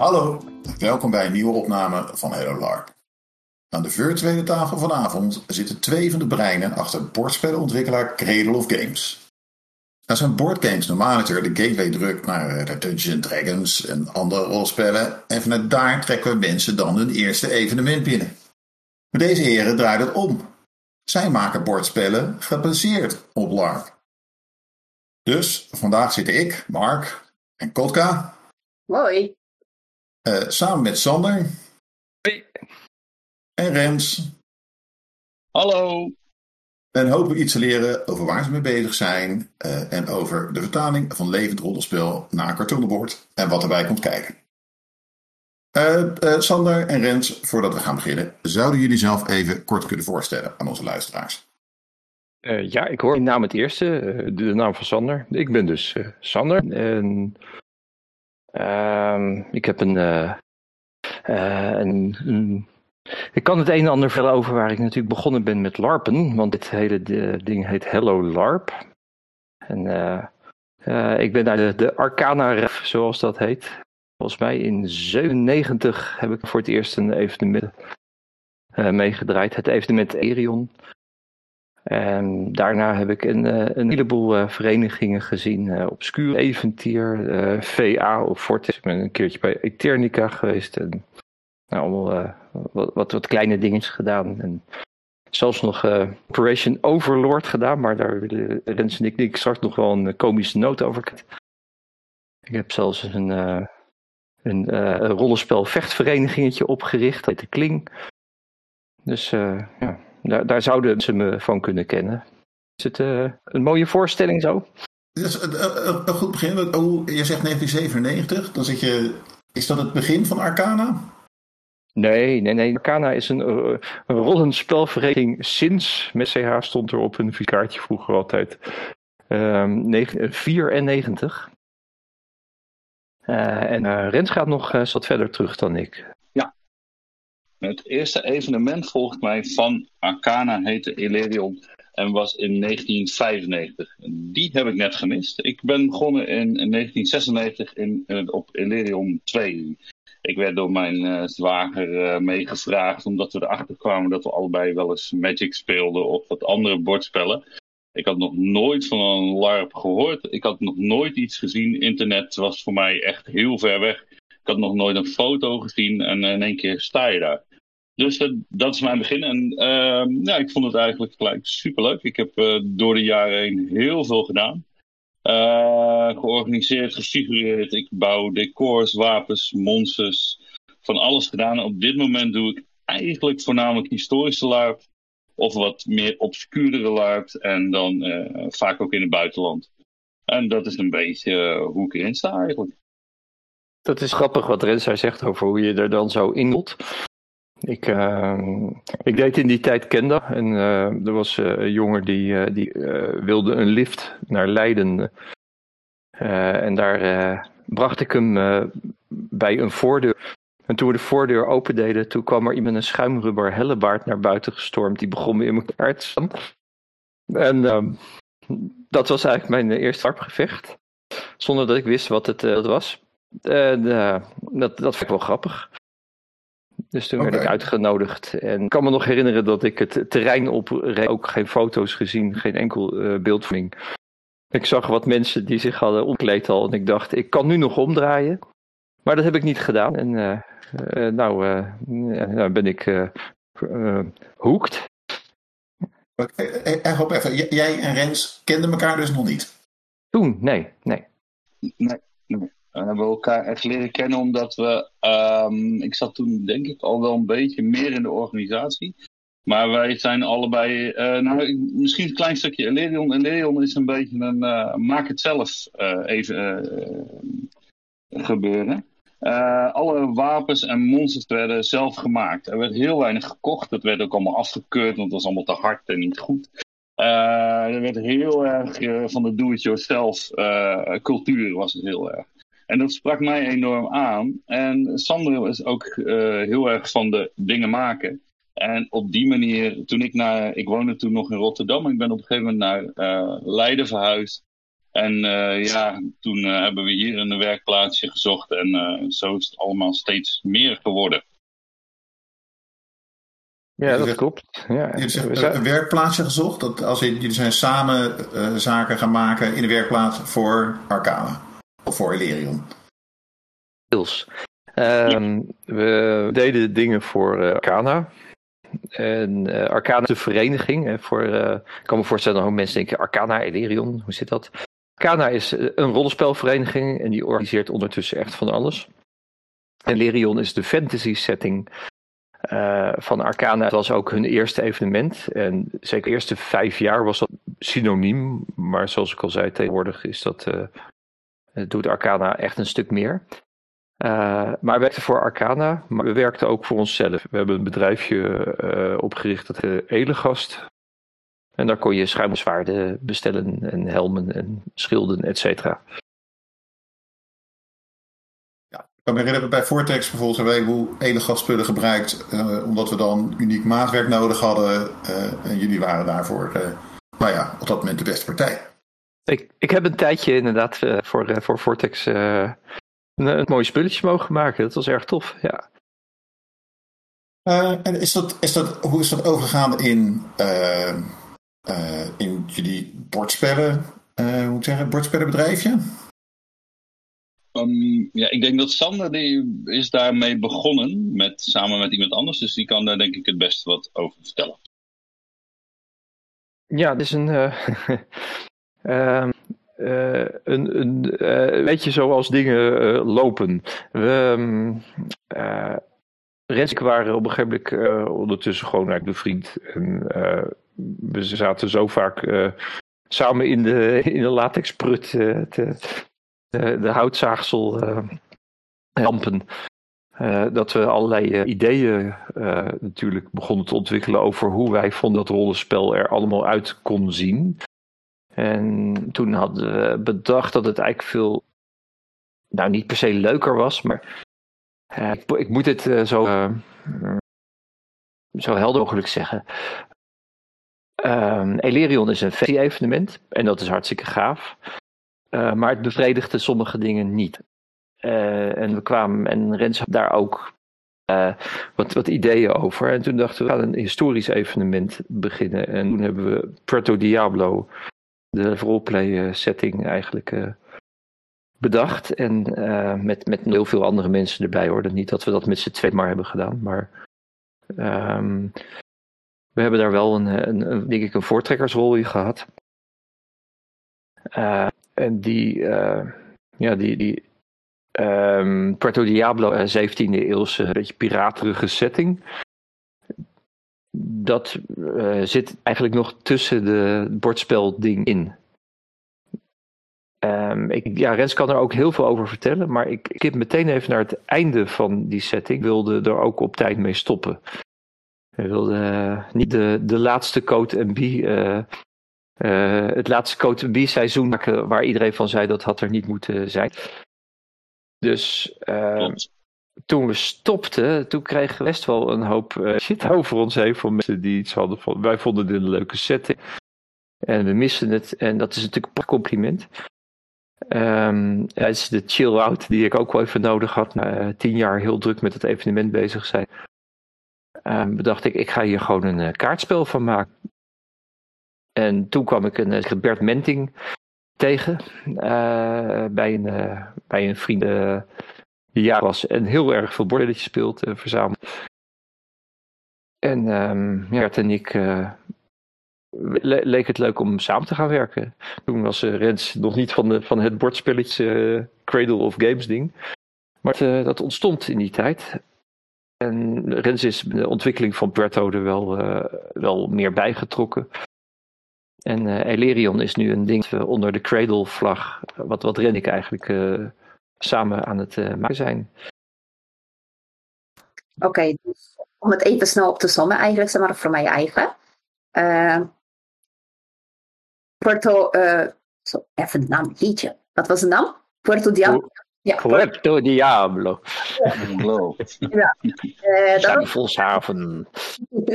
Hallo, welkom bij een nieuwe opname van Hello LARP. Aan de virtuele tafel vanavond zitten twee van de breinen achter bordspellenontwikkelaar Cradle of Games. Dat zijn boardgames normaliter de gateway druk naar de Dungeons Dragons en andere rolspellen en vanuit daar trekken we mensen dan hun eerste evenement binnen. Maar deze heren draaien het om. Zij maken bordspellen gebaseerd op LARP. Dus vandaag zitten ik, Mark en Kotka Mooi. Eh, samen met Sander Hoi. en Rens Hallo. En hopen we iets te leren over waar ze mee bezig zijn eh, en over de vertaling van levend roddelspel naar cartoonbord en wat erbij komt kijken. Eh, eh, Sander en Rens, voordat we gaan beginnen, zouden jullie zelf even kort kunnen voorstellen aan onze luisteraars? Eh, ja, ik hoor mijn naam het eerste, eh, de, de naam van Sander. Ik ben dus eh, Sander en ehm, ik heb een, eh, eh, een, een- Ik kan het een en ander vertellen over waar ik natuurlijk begonnen ben met LARPen, want dit hele ding heet Hello LARP. En eh, ik ben naar de, Arcana Ref, zoals dat heet. Volgens mij in 97 heb ik voor het eerst een evenement meegedraaid. Het evenement Erion. En daarna heb ik een, eh, een heleboel eh, verenigingen gezien. eh Obscure Eventier, VA of Fortis. Ik ben een keertje bij Eternica geweest. En nou, allemaal wat, wat, wat kleine dingetjes gedaan. En zelfs nog Operation Overlord gedaan. Maar daar willen Rens en ik, ik straks nog wel een komische noot over. Ik heb zelfs een, eh, een, rollenspel vechtverenigingetje opgericht. Dat heet de Kling. Dus ja, daar, daar zouden ze me van kunnen kennen. Is het eh, een mooie voorstelling zo? Is een, een- een goed begin. Oh, je zegt 1997, dan zit je. Is dat het begin van Arcana? Nee, nee, nee. Arcana is een, eh, een rollenspelvereniging sinds, met CH stond er op een kaartje vroeger altijd, eh, 94. Eh, en eh, Rens gaat nog eh, wat verder terug dan ik. Het eerste evenement volgens mij van Arcana heette Illyrium en was in 1995. Die heb ik net gemist. Ik ben begonnen in 1996 in, eh, op Illyrium 2. Ik werd door mijn eh, zwager eh, meegevraagd omdat we erachter kwamen dat we allebei wel eens Magic speelden of wat andere bordspellen. Ik had nog nooit van een LARP gehoord. Ik had nog nooit iets gezien. Internet was voor mij echt heel ver weg. Ik had nog nooit een foto gezien en in één keer sta je daar. Dus dat, dat is mijn begin. En ehm, ja, ik vond het eigenlijk gelijk superleuk. Ik heb eh, door de jaren heen heel veel gedaan. Eh, georganiseerd, gefigureerd. Ik bouw decors, wapens, monsters. Van alles gedaan. Op dit moment doe ik eigenlijk voornamelijk historische LARP. Of wat meer obscuurdere LARP. En dan eh, vaak ook in het buitenland. En dat is een beetje eh, hoe ik erin sta eigenlijk. Dat is grappig wat Rens daar zegt over hoe je er dan zo in. Ik, eh, ik deed in die tijd Kenda en eh, er was eh, een jongen die, eh, die wilde een lift naar Leiden. En daar bracht ik hem bij een voordeur. En toen we de voordeur opendeden, toen kwam er iemand een schuimrubber hellebaard naar buiten gestormd. Die begon me in elkaar te slaan. En ehm, dat was eigenlijk mijn eerste harpgevecht. Zonder dat ik wist wat het, was. En dat, dat vond ik wel grappig. Dus toen werd ik uitgenodigd. En ik kan me nog herinneren dat ik het terrein op ook geen foto's gezien, geen enkel eh beeldvorming. Ik zag wat mensen die zich hadden omkleed al. En ik dacht, ik kan nu nog omdraaien. Maar dat heb ik niet gedaan. En eh, eh, nou, ben ik eh eh, eh, eh, eh, hoop even, j- jij en Rens kenden elkaar dus nog niet. Toen, nee, nee. Nee, nee. We hebben elkaar echt leren kennen omdat we. ehm, ik zat toen denk ik al wel een beetje meer in de organisatie. Maar wij zijn allebei. eh, nou, misschien een klein stukje Elerion. Elerion is een beetje een eh, maak het zelf eh, even gebeuren. Alle wapens en monsters werden zelf gemaakt. Er werd heel weinig gekocht. Het werd ook allemaal afgekeurd, want het was allemaal te hard en niet goed. Er werd heel erg van de do-it-yourself cultuur was het heel erg. En dat sprak mij enorm aan. En Sander is ook eh, heel erg van de dingen maken. En op die manier, toen ik naar, ik woonde toen nog in Rotterdam, ik ben op een gegeven moment naar eh, Leiden verhuisd. En ja, toen hebben we hier een werkplaatsje gezocht en zo is het allemaal steeds meer geworden. Ja, dat klopt. Ja. Jullie een werkplaatsje gezocht? Dat als jullie zijn samen uh, zaken gaan maken in de werkplaats voor Arcana of voor Ilerion? Deels. Um, we deden dingen voor uh, Arcana. En uh, Arcana is de vereniging. voor, ik kan me voorstellen dat mensen denken: Arcana, Ilerion, hoe zit dat? Arcana is een rollenspelvereniging en die organiseert ondertussen echt van alles. En Lerion is de fantasy setting uh, van Arcana was ook hun eerste evenement. En zeker de eerste vijf jaar was dat synoniem. Maar zoals ik al zei, tegenwoordig is dat, uh, doet Arcana echt een stuk meer. Uh, maar we werkten voor Arcana, maar we werkten ook voor onszelf. We hebben een bedrijfje opgericht, dat heet Elegast. En daar kon je schuimzwaarden bestellen en helmen en schilden, et cetera kan me herinneren, bij Vortex bijvoorbeeld hebben wij hoe spullen gebruikt, omdat we dan uniek maatwerk nodig hadden. En jullie waren daarvoor, nou ja, op dat moment de beste partij. Ik, ik heb een tijdje inderdaad voor, voor Vortex een, een mooi spulletje mogen maken. Dat was erg tof, ja. en is dat, is dat, hoe is dat overgegaan in, in jullie bordspellen, hoe moet ik zeggen, bordspellenbedrijfje? Um, ja, ik denk dat Sander die is daarmee begonnen met, samen met iemand anders. Dus die kan daar denk ik het beste wat over vertellen. Ja, het is een, uh, uh, uh, een, een beetje zoals dingen lopen. We, um, waren op een gegeven moment ondertussen gewoon eigenlijk de vriend. En we zaten zo vaak samen in de, in de latexprut te, de, de houtzaagsel rampen. Dat we allerlei ideeën natuurlijk begonnen te ontwikkelen over hoe wij vonden dat rollenspel er allemaal uit kon zien. En toen hadden we bedacht dat het eigenlijk veel, nou niet per se leuker was, maar ik, ik, moet het zo, zo helder mogelijk zeggen. Um, Elerion is een fantasy-evenement en dat is hartstikke gaaf. Maar het bevredigde sommige dingen niet. En we kwamen, en Rens had daar ook wat, wat ideeën over. En toen dachten we, we gaan een historisch evenement beginnen. En toen hebben we Puerto Diablo, de roleplay setting eigenlijk bedacht. En met, met heel veel andere mensen erbij hoor. Niet dat we dat met z'n twee maar hebben gedaan, maar... Um, we hebben daar wel een, een, denk ik, een voortrekkersrol in gehad. En die, ja, die, die um, Puerto Diablo, 17e eh, eeuwse, beetje piraterige setting. Dat uh, zit eigenlijk nog tussen de bordspelding in. Um, ik, ja, Rens kan er ook heel veel over vertellen, maar ik, ik heb meteen even naar het einde van die setting. wilde er ook op tijd mee stoppen. Ik wilde uh, niet de, de laatste code MB uh, uh, het laatste Code B seizoen maken waar iedereen van zei dat had er niet moeten zijn. Dus uh, toen we stopten, toen kregen we best wel een hoop uh, shit over ons heen van mensen die iets hadden van. Wij vonden dit een leuke setting. En we missen het. En dat is natuurlijk een compliment. Um, het is de chill-out die ik ook wel even nodig had. Na tien jaar heel druk met het evenement bezig zijn. Um, bedacht ik, ik ga hier gewoon een kaartspel van maken. En toen kwam ik een uh, Bert Menting tegen bij, een, bij een vriend jaar was en heel erg veel bordelletjes speelt en verzamelt. En um, en ik le leek het leuk om samen te gaan werken. Toen was Rens nog niet van, de, van het bordspelletje Cradle of Games ding. Maar dat ontstond in die tijd. En Rens is de ontwikkeling van Puerto er wel, wel meer bijgetrokken. En Elerion is nu een ding onder de Cradle-vlag, wat, wat eigenlijk samen aan het uh, maken zijn. Oké, okay, dus om het even snel op te sommen, eigenlijk, zeg maar voor mij eigen. Puerto, zo, even de naam, liedje. Wat was de naam? Puerto Diablo. Ja, Puerto Diablo. Geloof. eh, dat, was, Duivelshaven.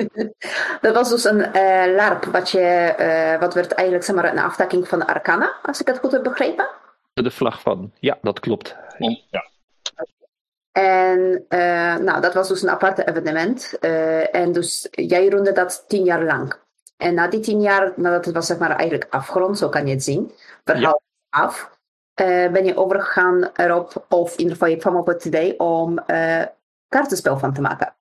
dat was dus een eh, LARP, wat, je, eh, wat werd eigenlijk zeg maar, een aftakking van Arcana, als ik het goed heb begrepen. De vlag van. Ja, dat klopt. Ja. En eh, nou, dat was dus een aparte evenement. Eh, en dus jij runde dat tien jaar lang. En na die tien jaar, nadat het was zeg maar eigenlijk afgerond, zo kan je het zien, verhaal af, eh, ben je overgegaan erop, of in ieder geval je kwam op het idee om eh kaartenspel van te maken.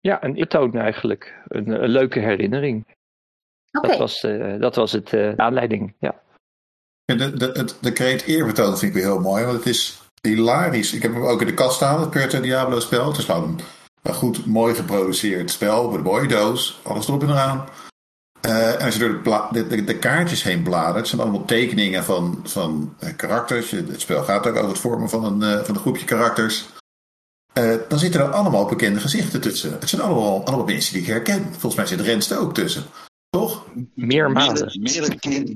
Ja, een eertoon eigenlijk. Een, een leuke herinnering. Oké, Dat was, eh, dat was het eh, aanleiding. Ja. De, de, het, de kreet eerbetoon vind ik weer heel mooi, want het is hilarisch. Ik heb hem ook in de kast staan, het Puerto Diablo spel. Het is gewoon een, goed, mooi geproduceerd spel met een mooie doos, alles erop en eraan. Eh, en als je door de, de, de, kaartjes heen bladert, zijn allemaal tekeningen van, van eh, karakters. Het spel gaat ook over het vormen van een, eh, van een groepje karakters. Dan zitten er allemaal bekende gezichten tussen. Het zijn allemaal, allemaal mensen die ik herken. Volgens mij zit Renste ook tussen. Toch? Meer maanden. Meerdere, keren.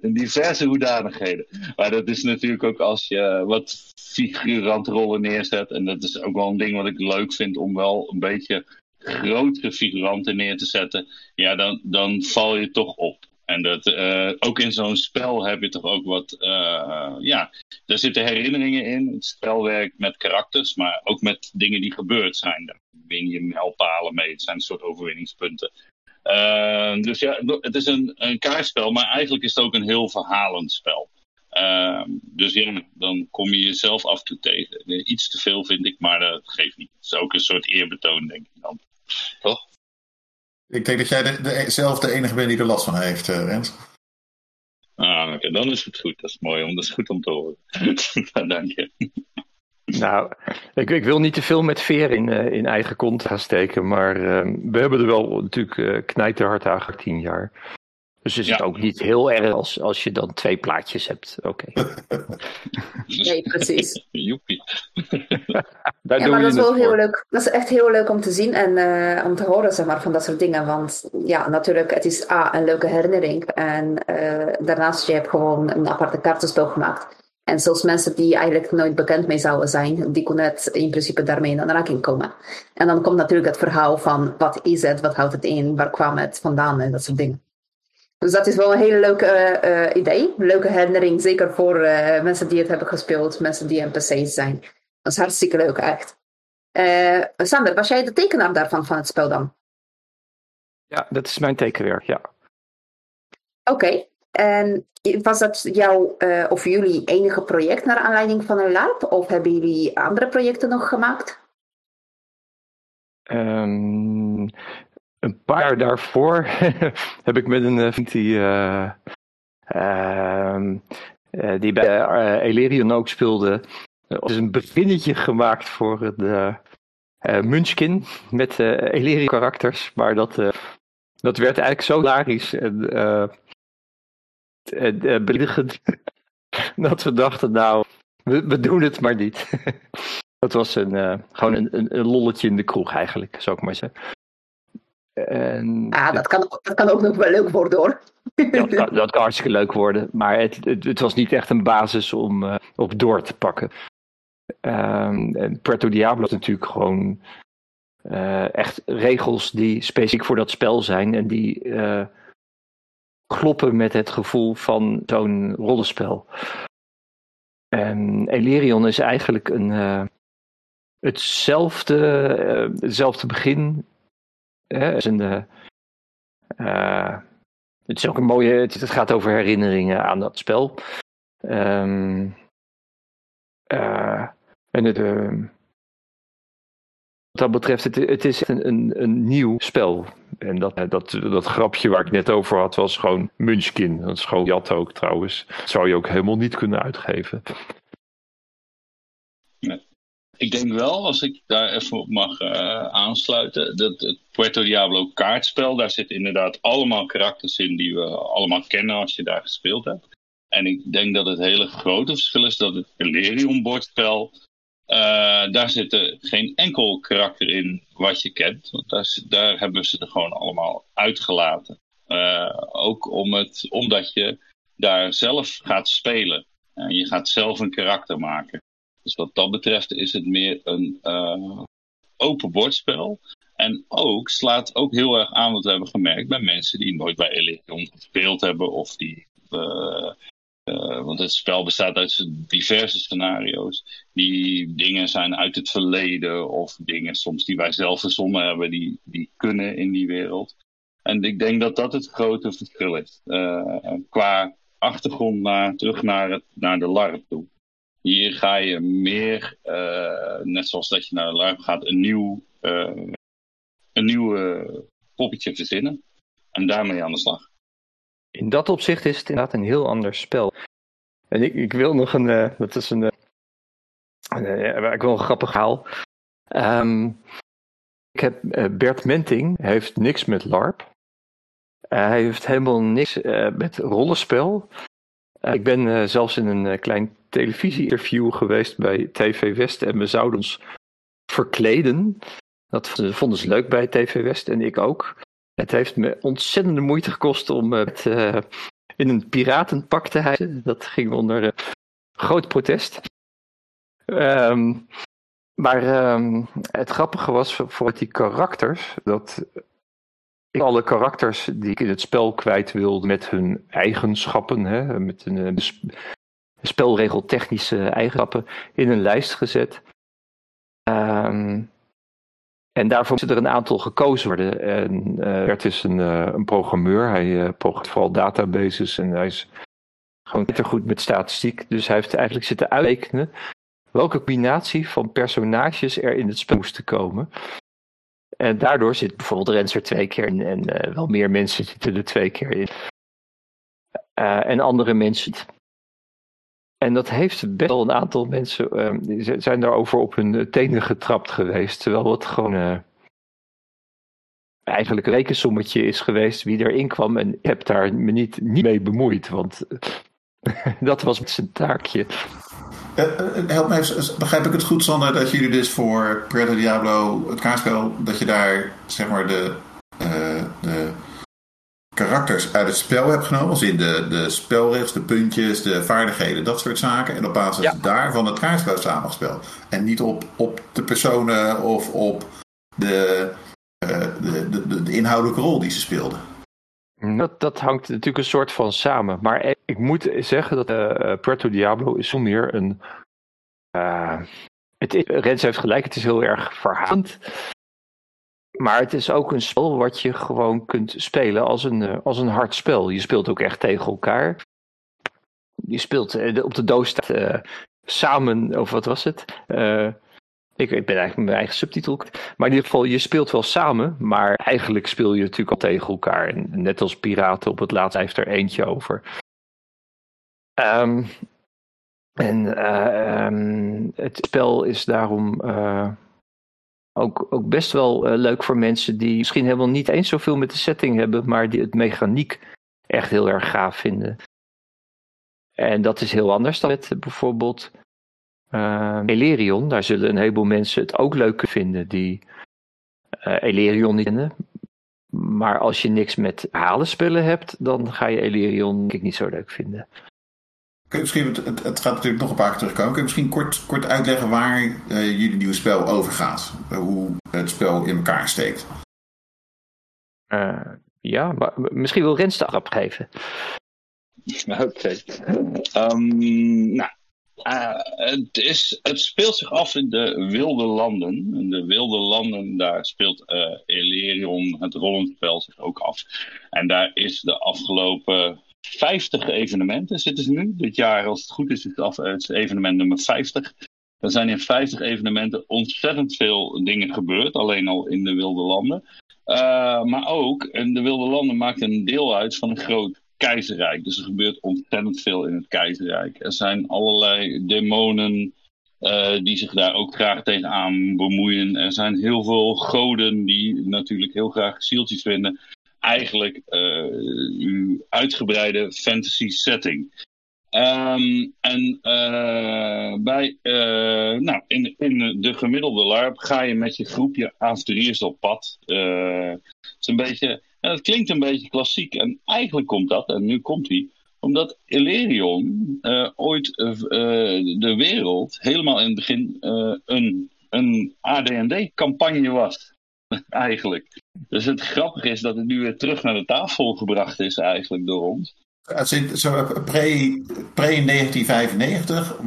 In diverse hoedanigheden. Maar dat is natuurlijk ook als je wat figurantrollen neerzet. En dat is ook wel een ding wat ik leuk vind om wel een beetje grotere figuranten neer te zetten. Ja, dan, dan val je toch op. En dat, eh, ook in zo'n spel heb je toch ook wat. eh, ja, daar zitten herinneringen in. Het spel werkt met karakters, maar ook met dingen die gebeurd zijn. Daar win je mijlpalen mee. Het zijn een soort overwinningspunten. Eh, dus ja, het is een, een kaartspel, maar eigenlijk is het ook een heel verhalend spel. Eh, dus ja, dan kom je jezelf af toe tegen. Iets te veel vind ik, maar dat geeft niet. Het is ook een soort eerbetoon, denk ik dan. Toch? Ik denk dat jij de, de, zelf de enige bent die er last van heeft, eh, Rens. Ah, oké, dan is het goed. Dat is mooi, om, dat is goed om te horen. Dank je. Nou, ik, ik wil niet te veel met veer in, eh, in eigen kont gaan steken, maar eh, we hebben er wel natuurlijk uh, knijterhard aan gehakt, tien jaar. Dus is Ja. het ook niet heel erg als, als je dan twee plaatjes hebt. Oké, nee, precies. Joepie. daar Ja, maar dat is wel heel voor. leuk. Dat is echt heel leuk om te zien en eh, om te horen zeg maar, van dat soort dingen. Want ja, natuurlijk, het is A, een leuke herinnering. En eh, daarnaast, je hebt gewoon een aparte kaartenspel gemaakt. En zelfs mensen die eigenlijk nooit bekend mee zouden zijn, die kunnen het in principe daarmee in aanraking komen. En dan komt natuurlijk het verhaal van wat is het, wat houdt het in, waar kwam het vandaan en dat soort dingen. Dus dat is wel een hele leuke eh, eh, idee. Een leuke herinnering, zeker voor eh, mensen die het hebben gespeeld, mensen die NPC's zijn. Dat is hartstikke leuk, echt. Eh, Sander, was jij de tekenaar daarvan, van het spel dan? Ja, dat is mijn tekenwerk, ja. Oké. En was dat jouw of jullie enige project naar aanleiding van een LARP? Of hebben jullie andere projecten nog gemaakt? Ehm, een paar jaar daarvoor heb ik met een eh, vriend die, eh, ehm, eh, die bij Elerion ook speelde, een beginnetje gemaakt voor de Munchkin met Elerion karakters. Maar dat, dat werd eigenlijk zo hilarisch en, en beledigend dat we dachten, nou, we, doen het maar niet. Dat was een, gewoon een, een, een lolletje in de kroeg eigenlijk, zou ik maar zeggen. En, Ah, dat kan, dat kan ook nog wel leuk worden hoor. dat, kan, dat kan hartstikke leuk worden, maar het, het, het was niet echt een basis om eh, op door te pakken. En Puerto Diablo is natuurlijk gewoon eh, echt regels die specifiek voor dat spel zijn en die eh, kloppen met het gevoel van zo'n rollenspel. En Elerion is eigenlijk een, hetzelfde, hetzelfde begin. Is eh, eh, het is ook een mooie. Het, gaat over herinneringen aan dat spel. Ehm, eh, en het, ehm, wat dat betreft, het, is een, een, nieuw spel. En dat, dat, dat grapje waar ik net over had, was gewoon Munchkin. Dat is gewoon Jat ook trouwens. Dat zou je ook helemaal niet kunnen uitgeven. Ik denk wel, als ik daar even op mag eh, aansluiten, dat het Puerto Diablo kaartspel, daar zitten inderdaad allemaal karakters in die we allemaal kennen als je daar gespeeld hebt. En ik denk dat het hele grote verschil is dat het Elerion bordspel, eh, daar zit geen enkel karakter in wat je kent. Want daar hebben ze er gewoon allemaal uitgelaten. Eh, ook om het, omdat je daar zelf gaat spelen. En je gaat zelf een karakter maken. Dus wat dat betreft is het meer een uh, open bordspel. En ook slaat ook heel erg aan wat we hebben gemerkt bij mensen die nooit bij Elite gespeeld hebben of die uh, uh, want het spel bestaat uit diverse scenario's. Die dingen zijn uit het verleden of dingen soms die wij zelf verzonnen hebben, die, die kunnen in die wereld. En ik denk dat dat het grote verschil is. Qua achtergrond naar, terug naar, het, naar de LARP toe. Hier ga je meer, uh, net zoals dat je naar de LARP gaat, een nieuw, een nieuw poppetje verzinnen. En daarmee aan de slag in dat opzicht is het inderdaad een heel ander spel. En ik, ik wil nog een, uh, dat is een, ik wil een grappig verhaal. Um, ik heb Bert Menting, heeft niks met LARP. hij heeft helemaal niks met rollenspel. ik ben zelfs in een klein televisie-interview geweest bij TV West en we zouden ons verkleden. Dat vonden ze leuk bij TV West en ik ook. Het heeft me ontzettende moeite gekost om het, uh, in een piratenpak te hijsen. Dat ging onder uh, groot protest. Um, maar um, het grappige was voor die karakters dat ik alle karakters die ik in het spel kwijt wilde met hun eigenschappen, hè, met een spelregeltechnische eigenschappen, in een lijst gezet. Um, en daarvoor moesten er een aantal gekozen worden. En uh, Bert is een, uh, een programmeur. Hij uh, vooral databases en hij is gewoon goed met statistiek. Dus hij heeft eigenlijk zitten uitrekenen welke combinatie van personages er in het spel moesten komen. En daardoor zit bijvoorbeeld Rens er twee keer in en wel meer mensen zitten er twee keer in. en andere mensen en dat heeft best wel een aantal mensen, die zijn daarover op hun tenen getrapt geweest. Terwijl het gewoon uh, eigenlijk een rekensommetje is geweest wie erin kwam. En heb daar me niet, niet mee bemoeid, want dat was zijn taakje. Help me even, begrijp ik het goed, Sander, dat jullie dus voor Predator Diablo, het kaartspel, dat je daar zeg maar de, de karakters uit het spel heb genomen. Als in de, de spelregels, de puntjes, de vaardigheden, dat soort zaken. En op basis ja. daarvan het kaartspel samengespeeld. En niet op, op de personen of op de, uh, de, de, de, inhoudelijke rol die ze speelden. Dat, dat hangt natuurlijk een soort van samen. Maar ik moet zeggen dat uh, Puerto Diablo is zo meer een... Uh, het is, Rens heeft gelijk, het is heel erg verhalend. Maar het is ook een spel wat je gewoon kunt spelen als een, uh, als een hard spel. Je speelt ook echt tegen elkaar. Je speelt uh, op de doos staat uh, samen, of wat was het? ik, ik ben eigenlijk mijn eigen subtitel. Maar in ieder geval, je speelt wel samen, maar eigenlijk speel je natuurlijk al tegen elkaar. Net als piraten op het laatst heeft er eentje over. Um, en um, het spel is daarom ook, ook best wel uh, leuk voor mensen die misschien helemaal niet eens zoveel met de setting hebben, maar die het mechaniek echt heel erg gaaf vinden. En dat is heel anders dan met bijvoorbeeld uh, Elerion. Daar zullen een heleboel mensen het ook leuk vinden die uh, Elerion niet kennen. Maar als je niks met halenspellen hebt, dan ga je Elerion denk ik niet zo leuk vinden. Kun je misschien, het, het, gaat natuurlijk nog een paar keer terugkomen. Kun je misschien kort, kort uitleggen waar uh, jullie nieuwe spel over gaat? Uh, hoe het spel in elkaar steekt? Uh, ja, maar misschien wil Rens de grap geven. Oké. Okay. Um, nou, het, is, het speelt zich af in de wilde landen. In de wilde landen, daar speelt Elerion, het rollenspel, zich ook af. En daar is de afgelopen 50 evenementen zitten ze nu. Dit jaar, als het goed is, is het, het evenement nummer 50. Er zijn in 50 evenementen ontzettend veel dingen gebeurd, alleen al in de Wilde Landen. Uh, maar ook, en de Wilde Landen maakt een deel uit van een groot keizerrijk. Dus er gebeurt ontzettend veel in het keizerrijk. Er zijn allerlei demonen uh, die zich daar ook graag tegenaan bemoeien. Er zijn heel veel goden die natuurlijk heel graag zieltjes vinden eigenlijk uh, uw uitgebreide fantasy setting. Um, en uh, bij, uh, nou, in, in de gemiddelde LARP ga je met je groepje avonturiers op pad. het, is een beetje, het klinkt een beetje klassiek en eigenlijk komt dat, en nu komt hij, Omdat Ilerion uh, ooit de wereld helemaal in het begin een, een AD&D-campagne was. eigenlijk. Dus het grappige is dat het nu weer terug naar de tafel gebracht is eigenlijk door ons. Pre-1995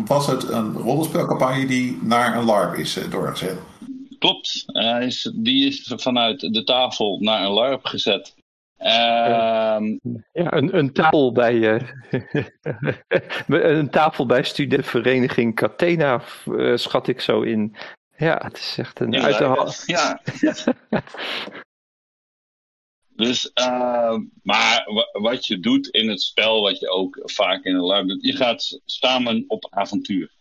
was het een rollenspelcampagne die naar een LARP is doorgezet. Klopt, is, die is vanuit de tafel naar een LARP gezet. Ehm, ja, een, een, tafel bij, uh, een tafel bij studentenvereniging Catena uh, schat ik zo in. Ja, het is echt een ja, uit de hand. Ja. dus, uh, maar wat je doet in het spel, wat je ook vaak in een LARP doet, je gaat samen op avontuur.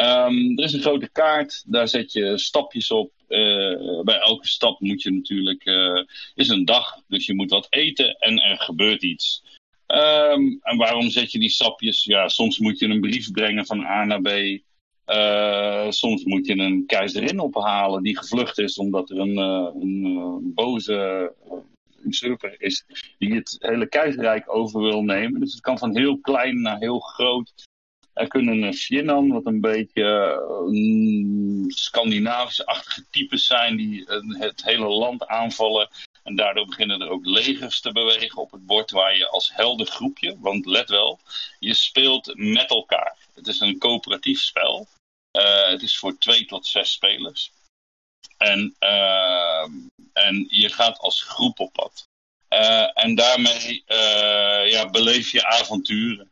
Um, er is een grote kaart, daar zet je stapjes op. Uh, bij elke stap moet je natuurlijk, uh, is een dag, dus je moet wat eten en er gebeurt iets. Um, en waarom zet je die stapjes? Ja, soms moet je een brief brengen van A naar B. Uh, soms moet je een keizerin ophalen die gevlucht is omdat er een, een boze usurper is die het hele keizerrijk over wil nemen. Dus het kan van heel klein naar heel groot. Er kunnen een wat een beetje uh, Scandinavische-achtige types zijn die uh, het hele land aanvallen. En daardoor beginnen er ook legers te bewegen op het bord waar je als helder groepje, want let wel, je speelt met elkaar. Het is een coöperatief spel. Uh, het is voor twee tot zes spelers. En, en je gaat als groep op pad. en daarmee ja, beleef je avonturen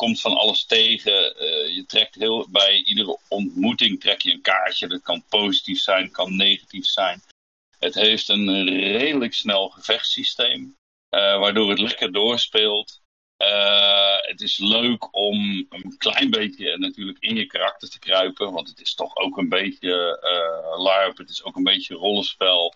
komt van alles tegen. Uh, je trekt heel, bij iedere ontmoeting trek je een kaartje. Dat kan positief zijn, kan negatief zijn. Het heeft een redelijk snel gevechtssysteem, waardoor het lekker doorspeelt. Uh, het is leuk om een klein beetje natuurlijk in je karakter te kruipen, want het is toch ook een beetje LARP, het is ook een beetje rollenspel.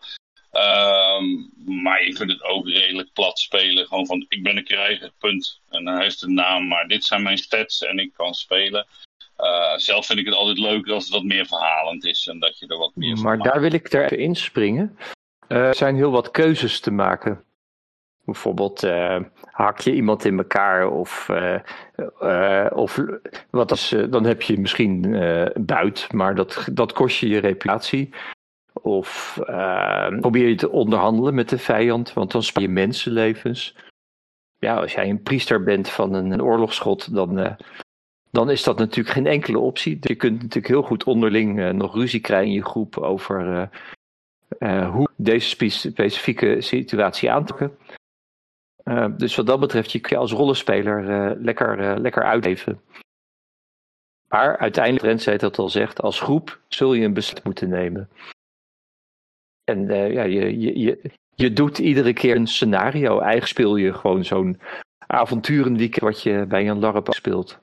Um, maar je kunt het ook redelijk plat spelen. Gewoon van, ik ben een krijger, punt. En dan heeft een naam, maar dit zijn mijn stats en ik kan spelen. Uh, zelf vind ik het altijd leuker als het wat meer verhalend is en dat je er wat meer Maar daar wil ik er even inspringen. Uh, er zijn heel wat keuzes te maken. Bijvoorbeeld uh, hak je iemand in elkaar of, of wat als, dan heb je misschien buit, maar dat, dat kost je je reputatie. Of probeer je te onderhandelen met de vijand, want dan spaar je mensenlevens. Ja, als jij een priester bent van een, een dan, dan is dat natuurlijk geen enkele optie. Je kunt natuurlijk heel goed onderling nog ruzie krijgen in je groep over hoe deze specifieke situatie aanpakken. dus wat dat betreft, je kun je als rollenspeler lekker, lekker uitleven. Maar uiteindelijk, Rens heeft dat al zegt, als groep zul je een besluit moeten nemen. En ja, je, je, je, je doet iedere keer een scenario. Eigen speel je gewoon zo'n avonturenweekend wat je bij een LARP speelt.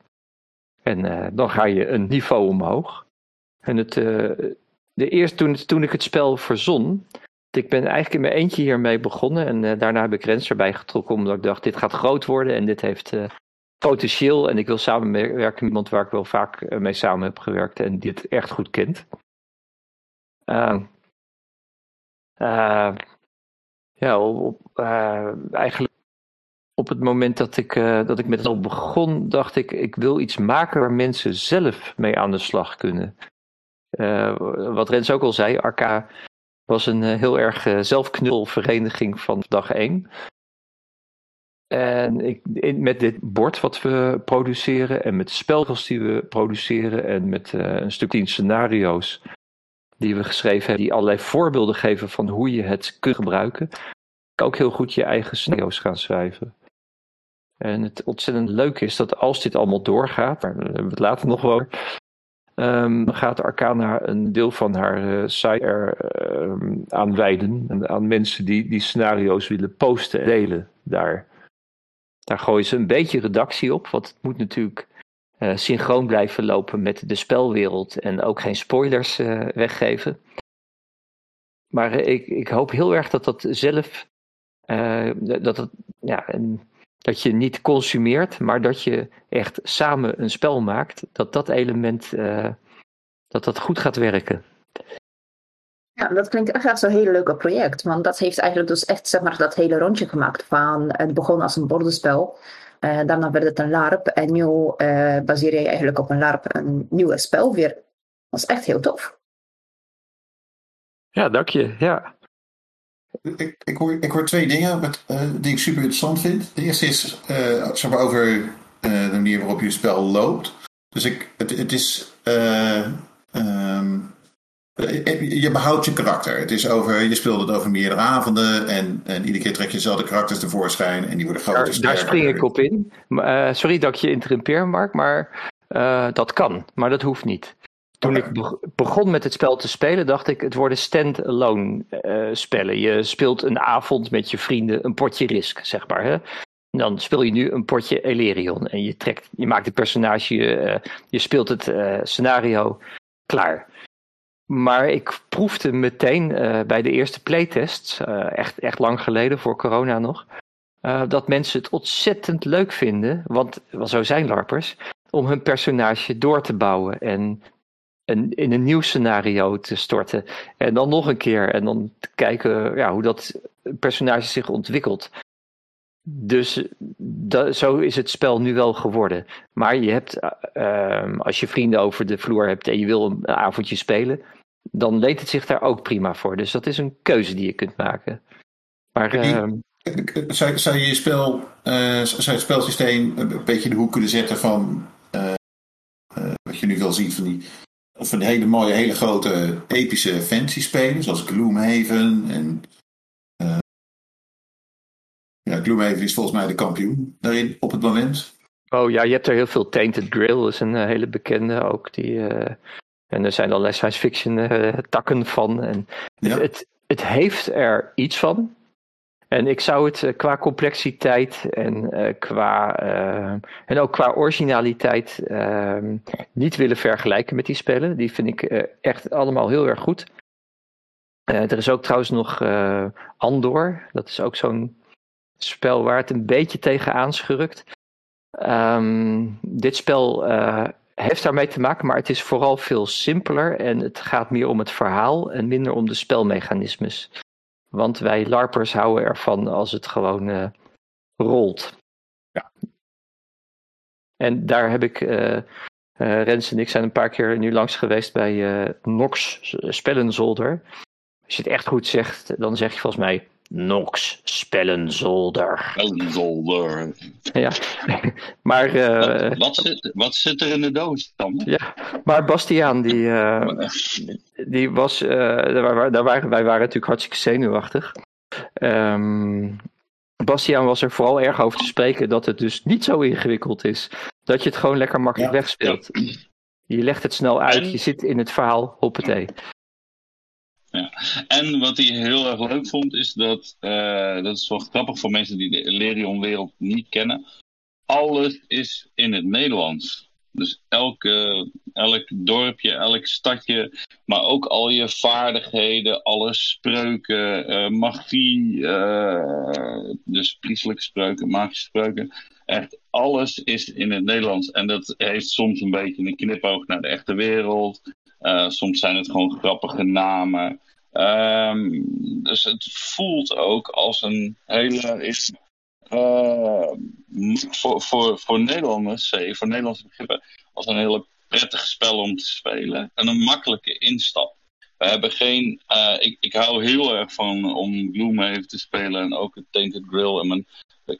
En dan ga je een niveau omhoog. En het, de eerste, toen, toen ik het spel verzon, ik ben eigenlijk in mijn eentje hiermee begonnen. En daarna heb ik Rens erbij getrokken omdat ik dacht, dit gaat groot worden en dit heeft potentieel. En ik wil samenwerken met iemand waar ik wel vaak mee samen heb gewerkt en die het echt goed kent. Uh, ja, op, eigenlijk op het moment dat ik, dat ik met het al begon, dacht ik, ik wil iets maken waar mensen zelf mee aan de slag kunnen. wat Rens ook al zei, Arca was een heel erg zelfknulvereniging van dag 1. En ik, met dit bord wat we produceren en met spelregels die we produceren en met een stuk tien scenario's die we geschreven hebben, die allerlei voorbeelden geven van hoe je het kunt gebruiken. Kan ook heel goed je eigen scenario's gaan schrijven. En het ontzettend leuke is dat als dit allemaal doorgaat, daar hebben we het later nog wel um, gaat Arcana een deel van haar uh, site er uh, aan wijden. Aan mensen die die scenario's willen posten en delen daar. Daar gooien ze een beetje redactie op, want het moet natuurlijk uh, synchroon blijven lopen met de spelwereld en ook geen spoilers uh, weggeven. Maar ik, ik hoop heel erg dat dat zelf, dat, het, ja, dat je niet consumeert, maar dat je echt samen een spel maakt, dat dat element, dat dat goed gaat werken. Ja, dat klinkt echt als een heel leuk project. Want dat heeft eigenlijk dus echt zeg maar, dat hele rondje gemaakt van het begon als een bordenspel daarna werd het een LARP. En nu baseer je eigenlijk op een LARP een nieuwe spel weer. Dat is echt heel tof. Ja, dank je. Ja. Ik, ik, hoor, ik hoor twee dingen met, die ik super interessant vind. De eerste is zeg maar over de manier waarop je spel loopt. Dus ik, het, het is. Ehm, je behoudt je karakter. Het is over, je speelt het over meerdere avonden en, en iedere keer trek je dezelfde karakters tevoorschijn en die worden groter. Daar, daar spring ik op in. Sorry dat ik je interrumpeer, Mark, maar dat kan, maar dat hoeft niet. Toen ik begon met het spel te spelen, dacht ik: het worden stand-alone uh, spellen. Je speelt een avond met je vrienden een potje Risk, zeg maar. Hè? Dan speel je nu een potje Elerion en je, trekt, je maakt het personage, je, je speelt het scenario klaar. Maar ik proefde meteen bij de eerste playtests, uh, echt, echt lang geleden, voor corona nog, dat mensen het ontzettend leuk vinden, want zo zijn LARPers, om hun personage door te bouwen en een, in een nieuw scenario te storten. En dan nog een keer en dan te kijken ja, hoe dat personage zich ontwikkelt. Dus dat, zo is het spel nu wel geworden. Maar je hebt, uh, als je vrienden over de vloer hebt en je wil een avondje spelen, dan leent het zich daar ook prima voor. Dus dat is een keuze die je kunt maken. Maar, uh, zou, zou, je spel, uh, zou je het spelsysteem een beetje in de hoek kunnen zetten van uh, wat je nu wil zien van die, van die hele mooie, hele grote epische fantasy spelen, zoals Gloomhaven en ja, Gloomhaven is volgens mij de kampioen daarin op het moment. Oh ja, je hebt er heel veel. Tainted Grill is een hele bekende ook. Die, en er zijn allerlei science fiction uh, takken van. En ja. het, het, heeft er iets van. En ik zou het uh, qua complexiteit en, uh, qua, en ook qua originaliteit ehm, niet willen vergelijken met die spellen. Die vind ik echt allemaal heel erg goed. er is ook trouwens nog Andor. Dat is ook zo'n spel waar het een beetje tegen aanschurkt. Um, dit spel heeft daarmee te maken, maar het is vooral veel simpeler en het gaat meer om het verhaal en minder om de spelmechanismes. Want wij LARPers houden ervan als het gewoon uh, rolt. Ja. En daar heb ik, uh, uh, Rens en ik zijn een paar keer nu langs geweest bij Nox Spellenzolder. Als je het echt goed zegt, dan zeg je volgens mij Nox Spellenzolder. Spellenzolder. Ja, maar... Uh, wat, wat, zit, wat zit er in de doos dan? Ja, maar Bastiaan, die, uh, die was... Uh, daar, daar waren, wij waren natuurlijk hartstikke zenuwachtig. Um, Bastiaan was er vooral erg over te spreken dat het dus niet zo ingewikkeld is. Dat je het gewoon lekker makkelijk ja. wegspeelt. Je legt het snel uit, je zit in het verhaal, hoppatee. Ja. En wat hij heel erg leuk vond, is dat, uh, dat is wel grappig voor mensen die de Lerion-wereld niet kennen. Alles is in het Nederlands. Dus elke, elk dorpje, elk stadje, maar ook al je vaardigheden, alle spreuken, uh, magie, uh, dus priestelijke spreuken, magische spreuken. Echt alles is in het Nederlands. En dat heeft soms een beetje een knipoog naar de echte wereld. Uh, soms zijn het gewoon grappige namen. Um, dus het voelt ook als een hele. Is, uh, voor, voor, voor Nederlanders, voor Nederlandse begrippen, als een hele prettig spel om te spelen. En een makkelijke instap. We hebben geen. Ik, ik hou heel erg van om Gloomhaven te spelen en ook het Tainted Grill en mijn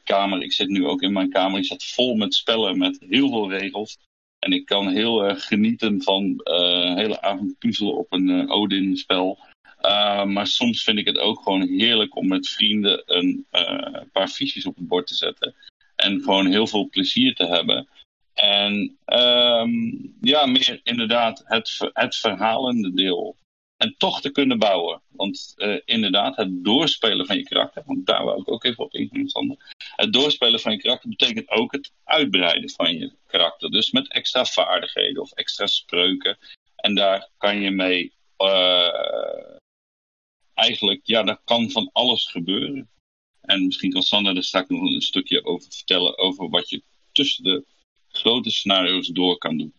kamer. Ik zit nu ook in mijn kamer. Die zat vol met spellen met heel veel regels. En ik kan heel erg genieten van uh, hele avond puzzelen op een uh, Odin-spel. Uh, maar soms vind ik het ook gewoon heerlijk om met vrienden een paar fiches op het bord te zetten. En gewoon heel veel plezier te hebben. En um, ja, meer inderdaad het, het verhalende deel. En toch te kunnen bouwen. Want uh, inderdaad, het doorspelen van je karakter, want daar wil ik ook even op ingaan, Sander. Het doorspelen van je karakter betekent ook het uitbreiden van je karakter. Dus met extra vaardigheden of extra spreuken. En daar kan je mee uh, eigenlijk, ja, daar kan van alles gebeuren. En misschien kan Sander er straks nog een stukje over vertellen over wat je tussen de grote scenario's door kan doen.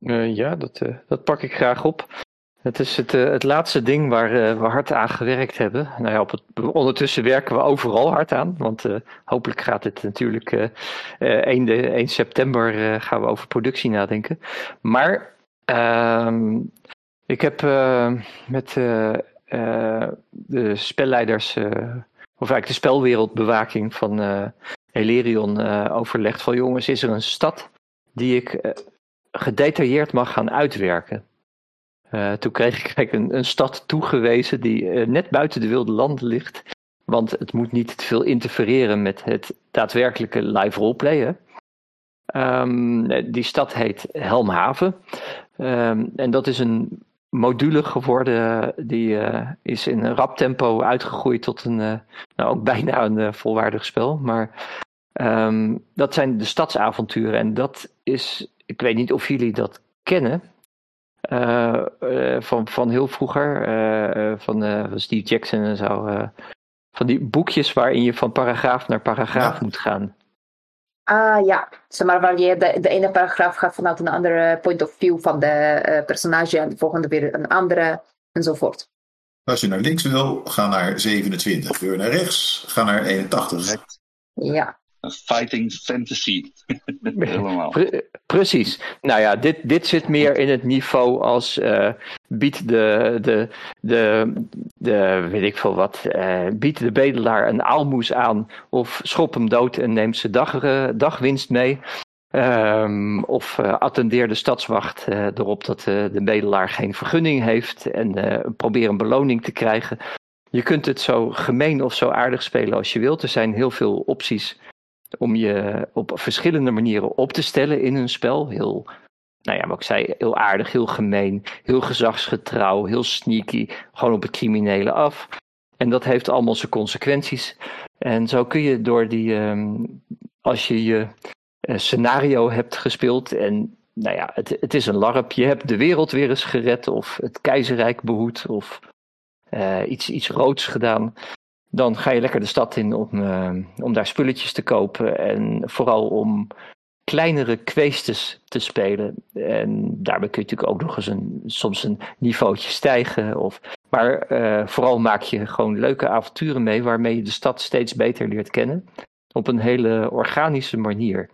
Uh, ja, dat, uh, dat pak ik graag op. Het is het, uh, het laatste ding waar we hard aan gewerkt hebben. Nou ja, op het, ondertussen werken we overal hard aan. Want hopelijk gaat het natuurlijk 1, de, 1 september gaan we over productie nadenken. Maar ehm, ik heb met de spelleiders, of eigenlijk de spelwereldbewaking van Helerion overlegd van jongens, is er een stad die ik gedetailleerd mag gaan uitwerken. Uh, toen kreeg ik een, een stad toegewezen die uh, net buiten de wilde landen ligt. Want het moet niet te veel interfereren met het daadwerkelijke live roleplayen. Um, die stad heet Helmhaven. Um, en dat is een module geworden. Die uh, is in een rap tempo uitgegroeid tot een, nou ook bijna een volwaardig spel. Maar um, dat zijn de stadsavonturen. En dat is, ik weet niet of jullie dat kennen. Uh, uh, van, van heel vroeger, uh, van, van, Steve Jackson en zo. van die boekjes waarin je van paragraaf naar paragraaf ja. moet gaan. Ah ja, zeg maar waar je de, de ene paragraaf gaat vanuit een andere point of view van de personage en de volgende weer een andere enzovoort. Als je naar links wil, ga naar 27. Wil je naar rechts, ga naar 81. Ja fighting fantasy. Helemaal. precies. Nou ja, dit, dit zit meer in het niveau als uh, biedt de, de, de, de, weet ik veel wat, uh, biedt de bedelaar een aalmoes aan of schop hem dood en neemt zijn dag, uh, dagwinst mee. Um, of uh, attendeer de stadswacht uh, erop dat uh, de bedelaar geen vergunning heeft en probeer een beloning te krijgen. Je kunt het zo gemeen of zo aardig spelen als je wilt. Er zijn heel veel opties om je op verschillende manieren op te stellen in een spel. Heel, nou ja, wat ik zei, heel aardig, heel gemeen, heel gezagsgetrouw, heel sneaky, gewoon op het criminele af. En dat heeft allemaal zijn consequenties. En zo kun je door die, um, als je je uh, scenario hebt gespeeld en nou ja, het, het is een larp. Je hebt de wereld weer eens gered of het keizerrijk behoed of uh, iets, iets roods gedaan dan ga je lekker de stad in om, uh, om daar spulletjes te kopen. En vooral om kleinere kwestes te spelen. En daarbij kun je natuurlijk ook nog eens een, soms een niveautje stijgen. Of, maar uh, vooral maak je gewoon leuke avonturen mee waarmee je de stad steeds beter leert kennen. Op een hele organische manier.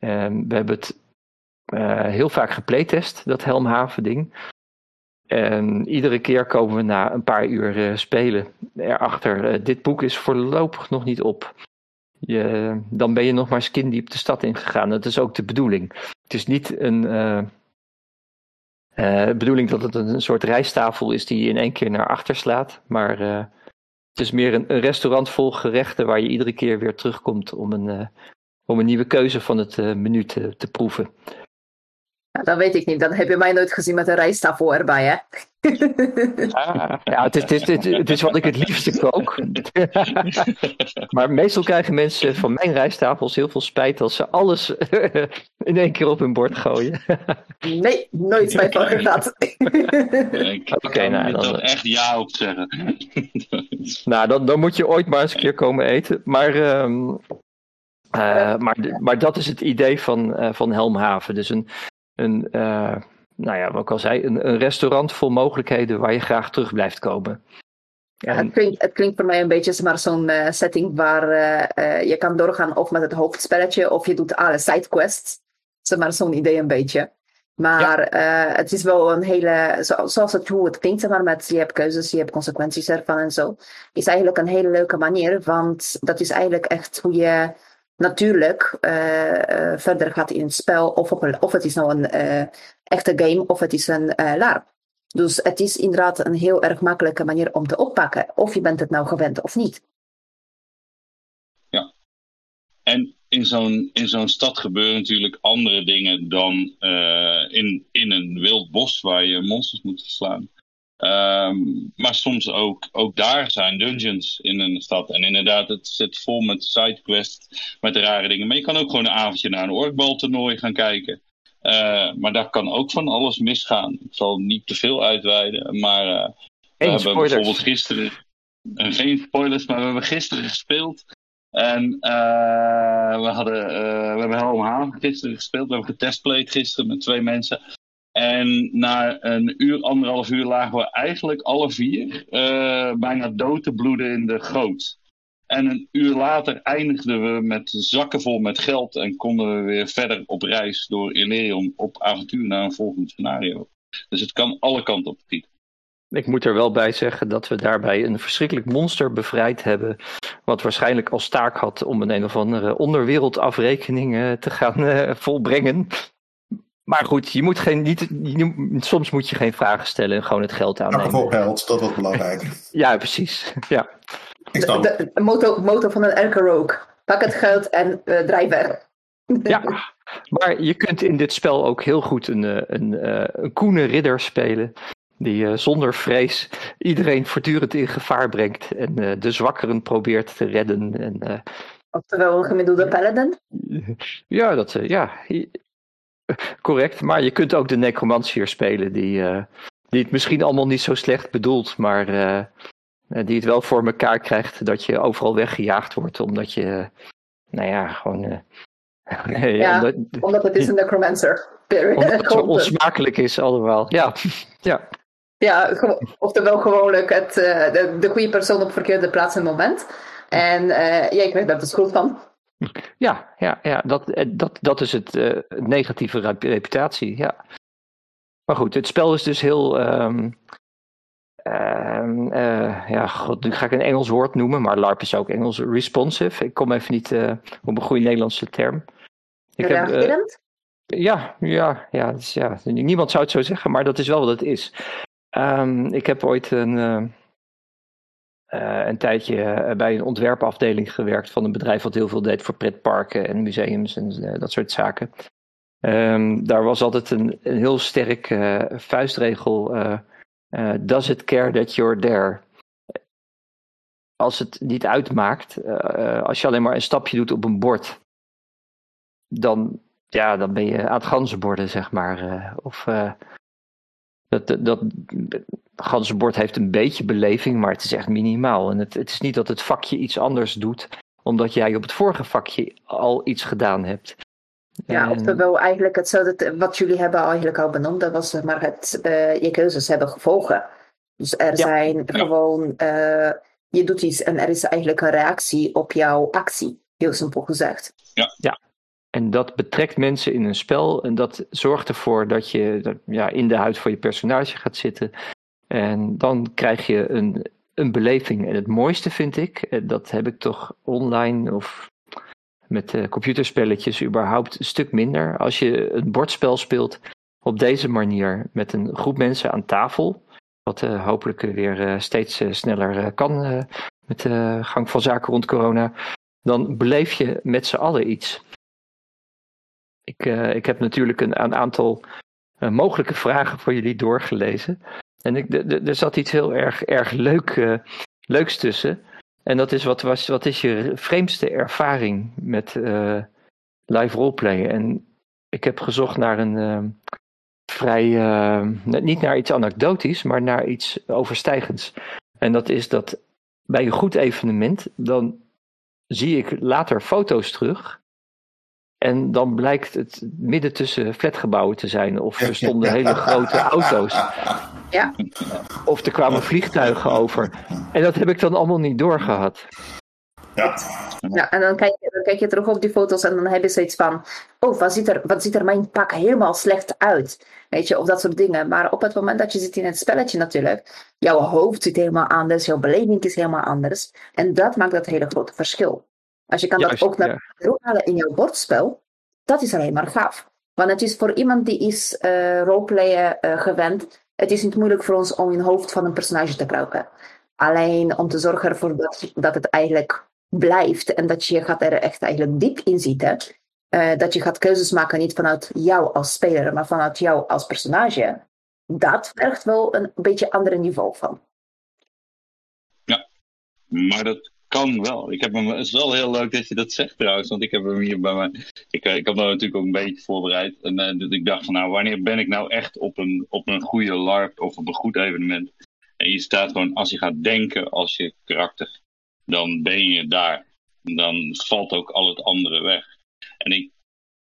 Uh, we hebben het uh, heel vaak geplaytest, dat Helmhaven ding. En iedere keer komen we na een paar uur uh, spelen erachter. Uh, dit boek is voorlopig nog niet op. Je, dan ben je nog maar skindiep de stad ingegaan. Dat is ook de bedoeling. Het is niet een uh, bedoeling dat het een soort rijsttafel is die je in één keer naar achter slaat. Maar het is meer een, restaurant vol gerechten waar je iedere keer weer terugkomt om een, om een nieuwe keuze van het menu te proeven. Ja, dat weet ik niet. Dan heb je mij nooit gezien met een rijsttafel erbij, hè? Ah, ja, het is, het, is, het is wat ik het liefste kook. maar meestal krijgen mensen van mijn rijsttafels heel veel spijt als ze alles in één keer op hun bord gooien. nee, nooit spijt van gehad. Oké, okay, nou, dan echt ja op zeggen. nou, dan, dan moet je ooit maar eens een keer komen eten. Maar... Um, uh, maar, maar dat is het idee van, uh, van Helmhaven. Dus een, een, uh, nou ja, wat ik al zei, een, een, restaurant vol mogelijkheden waar je graag terug blijft komen. Ja, het, klinkt, het klinkt voor mij een beetje maar zo'n uh, setting waar uh, je kan doorgaan of met het hoofdspelletje of je doet alle sidequests. Zeg maar zo'n idee een beetje. Maar ja. het is wel een hele, zo, zoals het hoe het klinkt, zeg maar, met je hebt keuzes, je hebt consequenties ervan en zo. Is eigenlijk een hele leuke manier, want dat is eigenlijk echt hoe je natuurlijk uh, verder gaat in het spel. Of, of het is nou een uh, echte game of het is een LARP. Dus het is inderdaad een heel erg makkelijke manier om te oppakken. Of je bent het nou gewend of niet. Ja. En in zo'n, in zo'n stad gebeuren natuurlijk andere dingen dan in, in een wild bos waar je monsters moet verslaan. Um, maar soms ook, ook daar zijn dungeons in een stad. En inderdaad, het zit vol met sidequests, met rare dingen. Maar je kan ook gewoon een avondje naar een orkbaltoernooi gaan kijken. Uh, maar daar kan ook van alles misgaan. Ik zal niet te veel uitweiden, maar uh, we hebben spoilers. bijvoorbeeld gisteren... Uh, geen spoilers, maar we hebben gisteren gespeeld. En we, hadden, we hebben Helm Haan gisteren gespeeld. We hebben getestplayed gisteren met twee mensen. En na een uur, anderhalf uur lagen we eigenlijk alle vier uh, bijna dood te bloeden in de goot. En een uur later eindigden we met zakken vol met geld en konden we weer verder op reis door Ilerium op avontuur naar een volgend scenario. Dus het kan alle kanten op Ik moet er wel bij zeggen dat we daarbij een verschrikkelijk monster bevrijd hebben. Wat waarschijnlijk als taak had om een een of andere onderwereldafrekening uh, te gaan uh, volbrengen. Maar goed, je moet geen, niet, je, soms moet je geen vragen stellen en gewoon het geld aannemen. voor geld, dat was belangrijk. ja, precies. Ja. Ik de, de motto, motto van een elke. Pak het geld en uh, drijf weg. ja, maar je kunt in dit spel ook heel goed een, een, een, een koene ridder spelen. Die uh, zonder vrees iedereen voortdurend in gevaar brengt. En uh, de zwakkeren probeert te redden. En, uh, Oftewel een gemiddelde paladin? Ja, dat, ja, correct. Maar je kunt ook de necromantier spelen. Die, die het misschien allemaal niet zo slecht bedoelt. Maar die het wel voor elkaar krijgt dat je overal weggejaagd wordt. Omdat je, nou ja, gewoon... ja, omdat, omdat, het is een necromancer. Omdat het zo onsmakelijk is allemaal. Ja, ja. Ja, oftewel gewoonlijk het, de, de goede persoon op verkeerde plaats en moment. En uh, ik weet daar de schuld van. Ja, ja, ja dat, eh, dat, dat is het uh, negatieve reputatie, ja. Maar goed, het spel is dus heel... Um, ja, god, nu ga ik een Engels woord noemen, maar LARP is ook Engels. Responsive. Ik kom even niet op een goede Nederlandse term. Ik heb, ja, ja, ja, dus ja, niemand zou het zo zeggen, maar dat is wel wat het is. Um, ik heb ooit een, uh, een tijdje eh, bij een ontwerpafdeling gewerkt van een bedrijf wat heel veel deed voor pretparken en museums en uh, dat soort zaken. Um, daar was altijd een, een heel sterk vuistregel. does it care that you're there? Als het niet uitmaakt, als je alleen maar een stapje doet op een bord, dan, ja, dan ben je aan het ganzenborden, zeg maar. of dat, dat ganzenbord heeft een beetje beleving, maar het is echt minimaal. En het, het is niet dat het vakje iets anders doet, omdat jij op het vorige vakje al iets gedaan hebt. Ja, en... oftewel eigenlijk hetzelfde wat jullie hebben eigenlijk al benoemd. Dat was maar het uh, je keuzes hebben gevolgen. Dus er zijn gewoon, uh, je doet iets en er is eigenlijk een reactie op jouw actie. Heel simpel gezegd. Ja, ja. En dat betrekt mensen in een spel en dat zorgt ervoor dat je ja, in de huid van je personage gaat zitten. En dan krijg je een, een beleving. En het mooiste vind ik, eh, dat heb ik toch online of met uh, computerspelletjes überhaupt een stuk minder. Als je een bordspel speelt op deze manier met een groep mensen aan tafel. Wat uh, hopelijk weer steeds sneller kan met de gang van zaken rond corona. Dan beleef je met z'n allen iets. Ik, ik heb natuurlijk een, een aantal mogelijke vragen voor jullie doorgelezen. En ik, er zat iets heel erg, erg leuk, uh, leuks tussen. En dat is wat, was, wat is je vreemdste ervaring met live roleplayen? En ik heb gezocht naar een vrij, niet naar iets anekdotisch, maar naar iets overstijgends. En dat is dat bij een goed evenement, dan zie ik later foto's terug en dan blijkt het midden tussen flatgebouwen te zijn. Of er stonden hele grote auto's. Ja. Of er kwamen vliegtuigen over. En dat heb ik dan allemaal niet doorgehad. Ja. ja, en dan kijk, je, dan kijk je terug op die foto's en dan heb je zoiets van: Oh, wat ziet, er, wat ziet er mijn pak helemaal slecht uit? Weet je, of dat soort dingen. Maar op het moment dat je zit in het spelletje natuurlijk, jouw hoofd zit helemaal anders, jouw beleving is helemaal anders. En dat maakt dat hele grote verschil. Als je kan dat ook naar ja. halen in jouw bordspel, dat is alleen maar gaaf. Want het is voor iemand die is uh, roleplayen uh, gewend, het is niet moeilijk voor ons om in het hoofd van een personage te kruipen. Alleen om te zorgen ervoor dat, dat het eigenlijk blijft en dat je gaat er echt eigenlijk diep in zitten. Uh, dat je gaat keuzes maken niet vanuit jou als speler, maar vanuit jou als personage. Dat vergt wel een beetje ander niveau van. Ja, maar dat kan wel. Ik heb hem, het is wel heel leuk dat je dat zegt trouwens, want ik heb hem hier bij mij. Ik, eh, ik heb hem natuurlijk ook een beetje voorbereid. En uh, ik dacht van nou, wanneer ben ik nou echt op een, op een goede LARP of op een goed evenement? En je staat gewoon, als je gaat denken als je karakter, dan ben je daar. Dan valt ook al het andere weg. En ik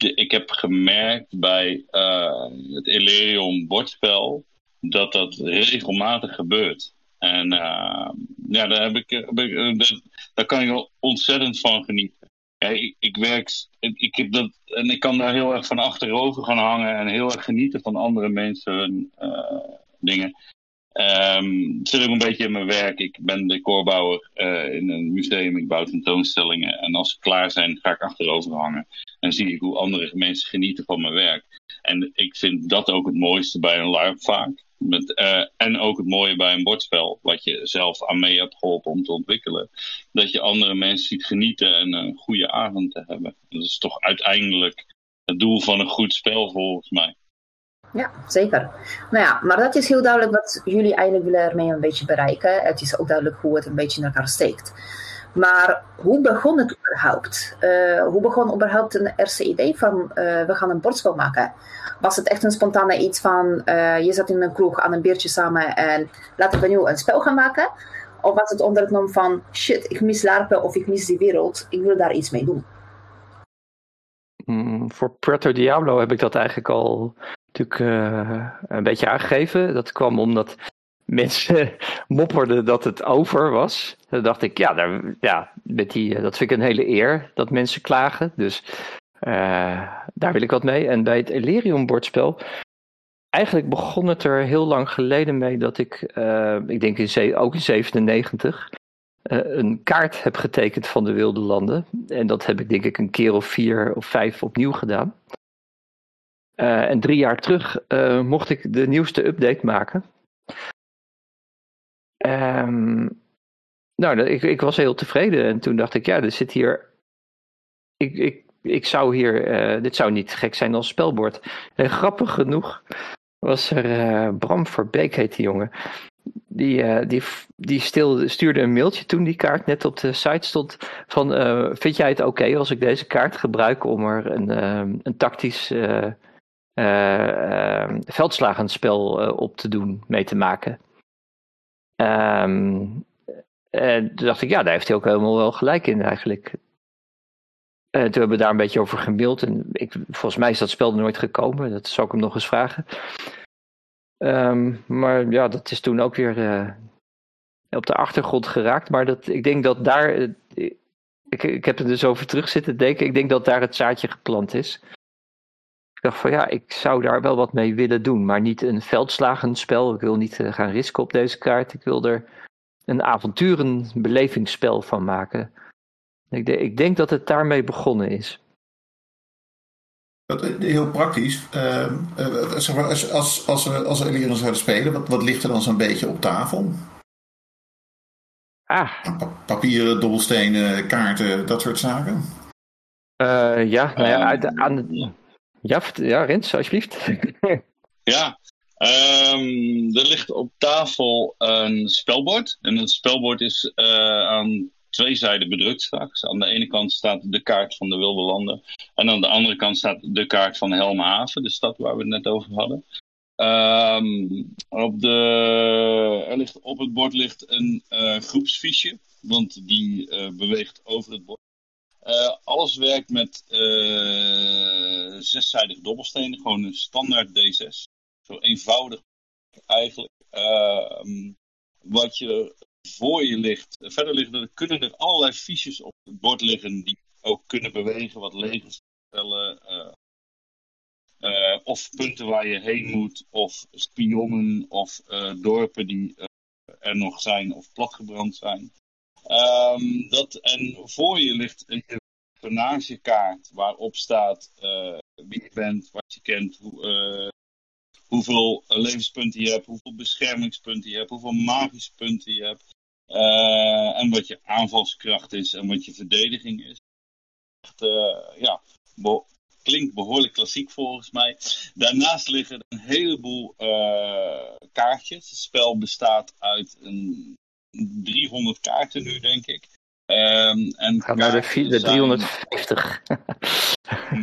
ik heb gemerkt bij uh, het Elerion bordspel dat dat regelmatig gebeurt. En uh, ja, daar, heb ik, heb ik daar, daar, kan ik wel ontzettend van genieten. Ik, ik, werk, ik, heb dat, en ik kan daar heel erg van achterover gaan hangen en heel erg genieten van andere mensen uh, dingen. Um, zit ook een beetje in mijn werk. Ik ben decorbouwer in een museum. Ik bouw tentoonstellingen. En als ze klaar zijn, ga ik achterover hangen. En zie ik hoe andere mensen genieten van mijn werk. En ik vind dat ook het mooiste bij een LARP vaak. Met, uh, en ook het mooie bij een bordspel, wat je zelf aan mee hebt geholpen om te ontwikkelen. Dat je andere mensen ziet genieten en een goede avond te hebben. Dat is toch uiteindelijk het doel van een goed spel volgens mij. Ja, zeker. Nou ja, maar dat is heel duidelijk wat jullie eigenlijk willen ermee een beetje bereiken. Het is ook duidelijk hoe het een beetje in elkaar steekt. Maar hoe begon het überhaupt? Uh, hoe begon überhaupt een eerste idee van uh, we gaan een bordspel maken? Was het echt een spontane iets van uh, je zat in een kroeg aan een biertje samen en laten we nu een spel gaan maken? Of was het onder het nom van shit, ik mis larpen of ik mis die wereld, ik wil daar iets mee doen? Mm, voor Puerto Diablo heb ik dat eigenlijk al natuurlijk een beetje aangegeven. Dat kwam omdat mensen mopperden dat het over was. Dan dacht ik, ja, daar, ja met die, eh, dat vind ik een hele eer dat mensen klagen. Dus uh, daar wil ik wat mee. En bij het Elerium bordspel, eigenlijk begon het er heel lang geleden mee dat ik, uh, ik denk in, ook in 97, een kaart heb getekend van de wilde landen. En dat heb ik denk ik een keer of vier of vijf opnieuw gedaan. En drie jaar terug mocht ik de nieuwste update maken. Um, nou, ik, ik was heel tevreden en toen dacht ik, ja, er zit hier. Ik, ik, ik zou hier. Uh, dit zou niet gek zijn als spelbord. En grappig genoeg was er Bram Verbeek, heet die jongen. Die, die, die stil, stuurde een mailtje toen die kaart net op de site stond. Van, vind jij het oké als ik deze kaart gebruik om er een, een tactisch uh, veldslagenspel uh, op te doen, mee te maken. En toen dacht ik, ja, daar heeft hij ook helemaal wel gelijk in eigenlijk. toen hebben we daar een beetje over gemaild. En ik, volgens mij is dat spel nooit gekomen. Dat zou ik hem nog eens vragen. Um, maar ja, dat is toen ook weer op de achtergrond geraakt. Maar dat, ik denk dat daar. Ik, ik heb er dus over terug zitten denken. Ik denk dat daar het zaadje geplant is. Ik dacht van ja, ik zou daar wel wat mee willen doen, maar niet een veldslagenspel. Ik wil niet uh, gaan risken op deze kaart. Ik wil er een avonturenbelevingsspel van maken. Ik, de, ik, denk dat het daarmee begonnen is. Eh, heel praktisch. Uh, uh, als, als, als, we, als we zouden spelen, wat, wat ligt er dan zo'n beetje op tafel? Ah. papieren, dobbelstenen, kaarten, dat soort zaken? ja, nou ja, uit, aan, ja, ja Rens, alsjeblieft. ja, um, er ligt op tafel een spelbord. En het spelbord is uh, aan twee zijden bedrukt straks. Aan de ene kant staat de kaart van de Wilde Landen. En aan de andere kant staat de kaart van Helmhaven, de stad waar we het net over hadden. Um, op, de, er ligt, op het bord ligt een uh, groepsfiche, want die uh, beweegt over het bord. Alles werkt met zeszijdige dobbelstenen, gewoon een standaard D6. Zo eenvoudig eigenlijk. Uh, wat je voor je ligt. Verder liggen er, kunnen er allerlei fiches op het bord liggen die ook kunnen bewegen, wat legers stellen. of punten waar je heen moet, of spionnen, of dorpen die er nog zijn of platgebrand zijn. Um, dat, en voor je ligt een personagekaart waarop staat wie je bent, wat je kent, hoe, uh, hoeveel levenspunten je hebt, hoeveel beschermingspunten je hebt, hoeveel magische punten je hebt. Uh, en wat je aanvalskracht is en wat je verdediging is. Echt, ja, be klinkt behoorlijk klassiek volgens mij. Daarnaast liggen een heleboel kaartjes. Het spel bestaat uit een 300 kaarten nu, denk ik. Um, en Ga naar de, de 350.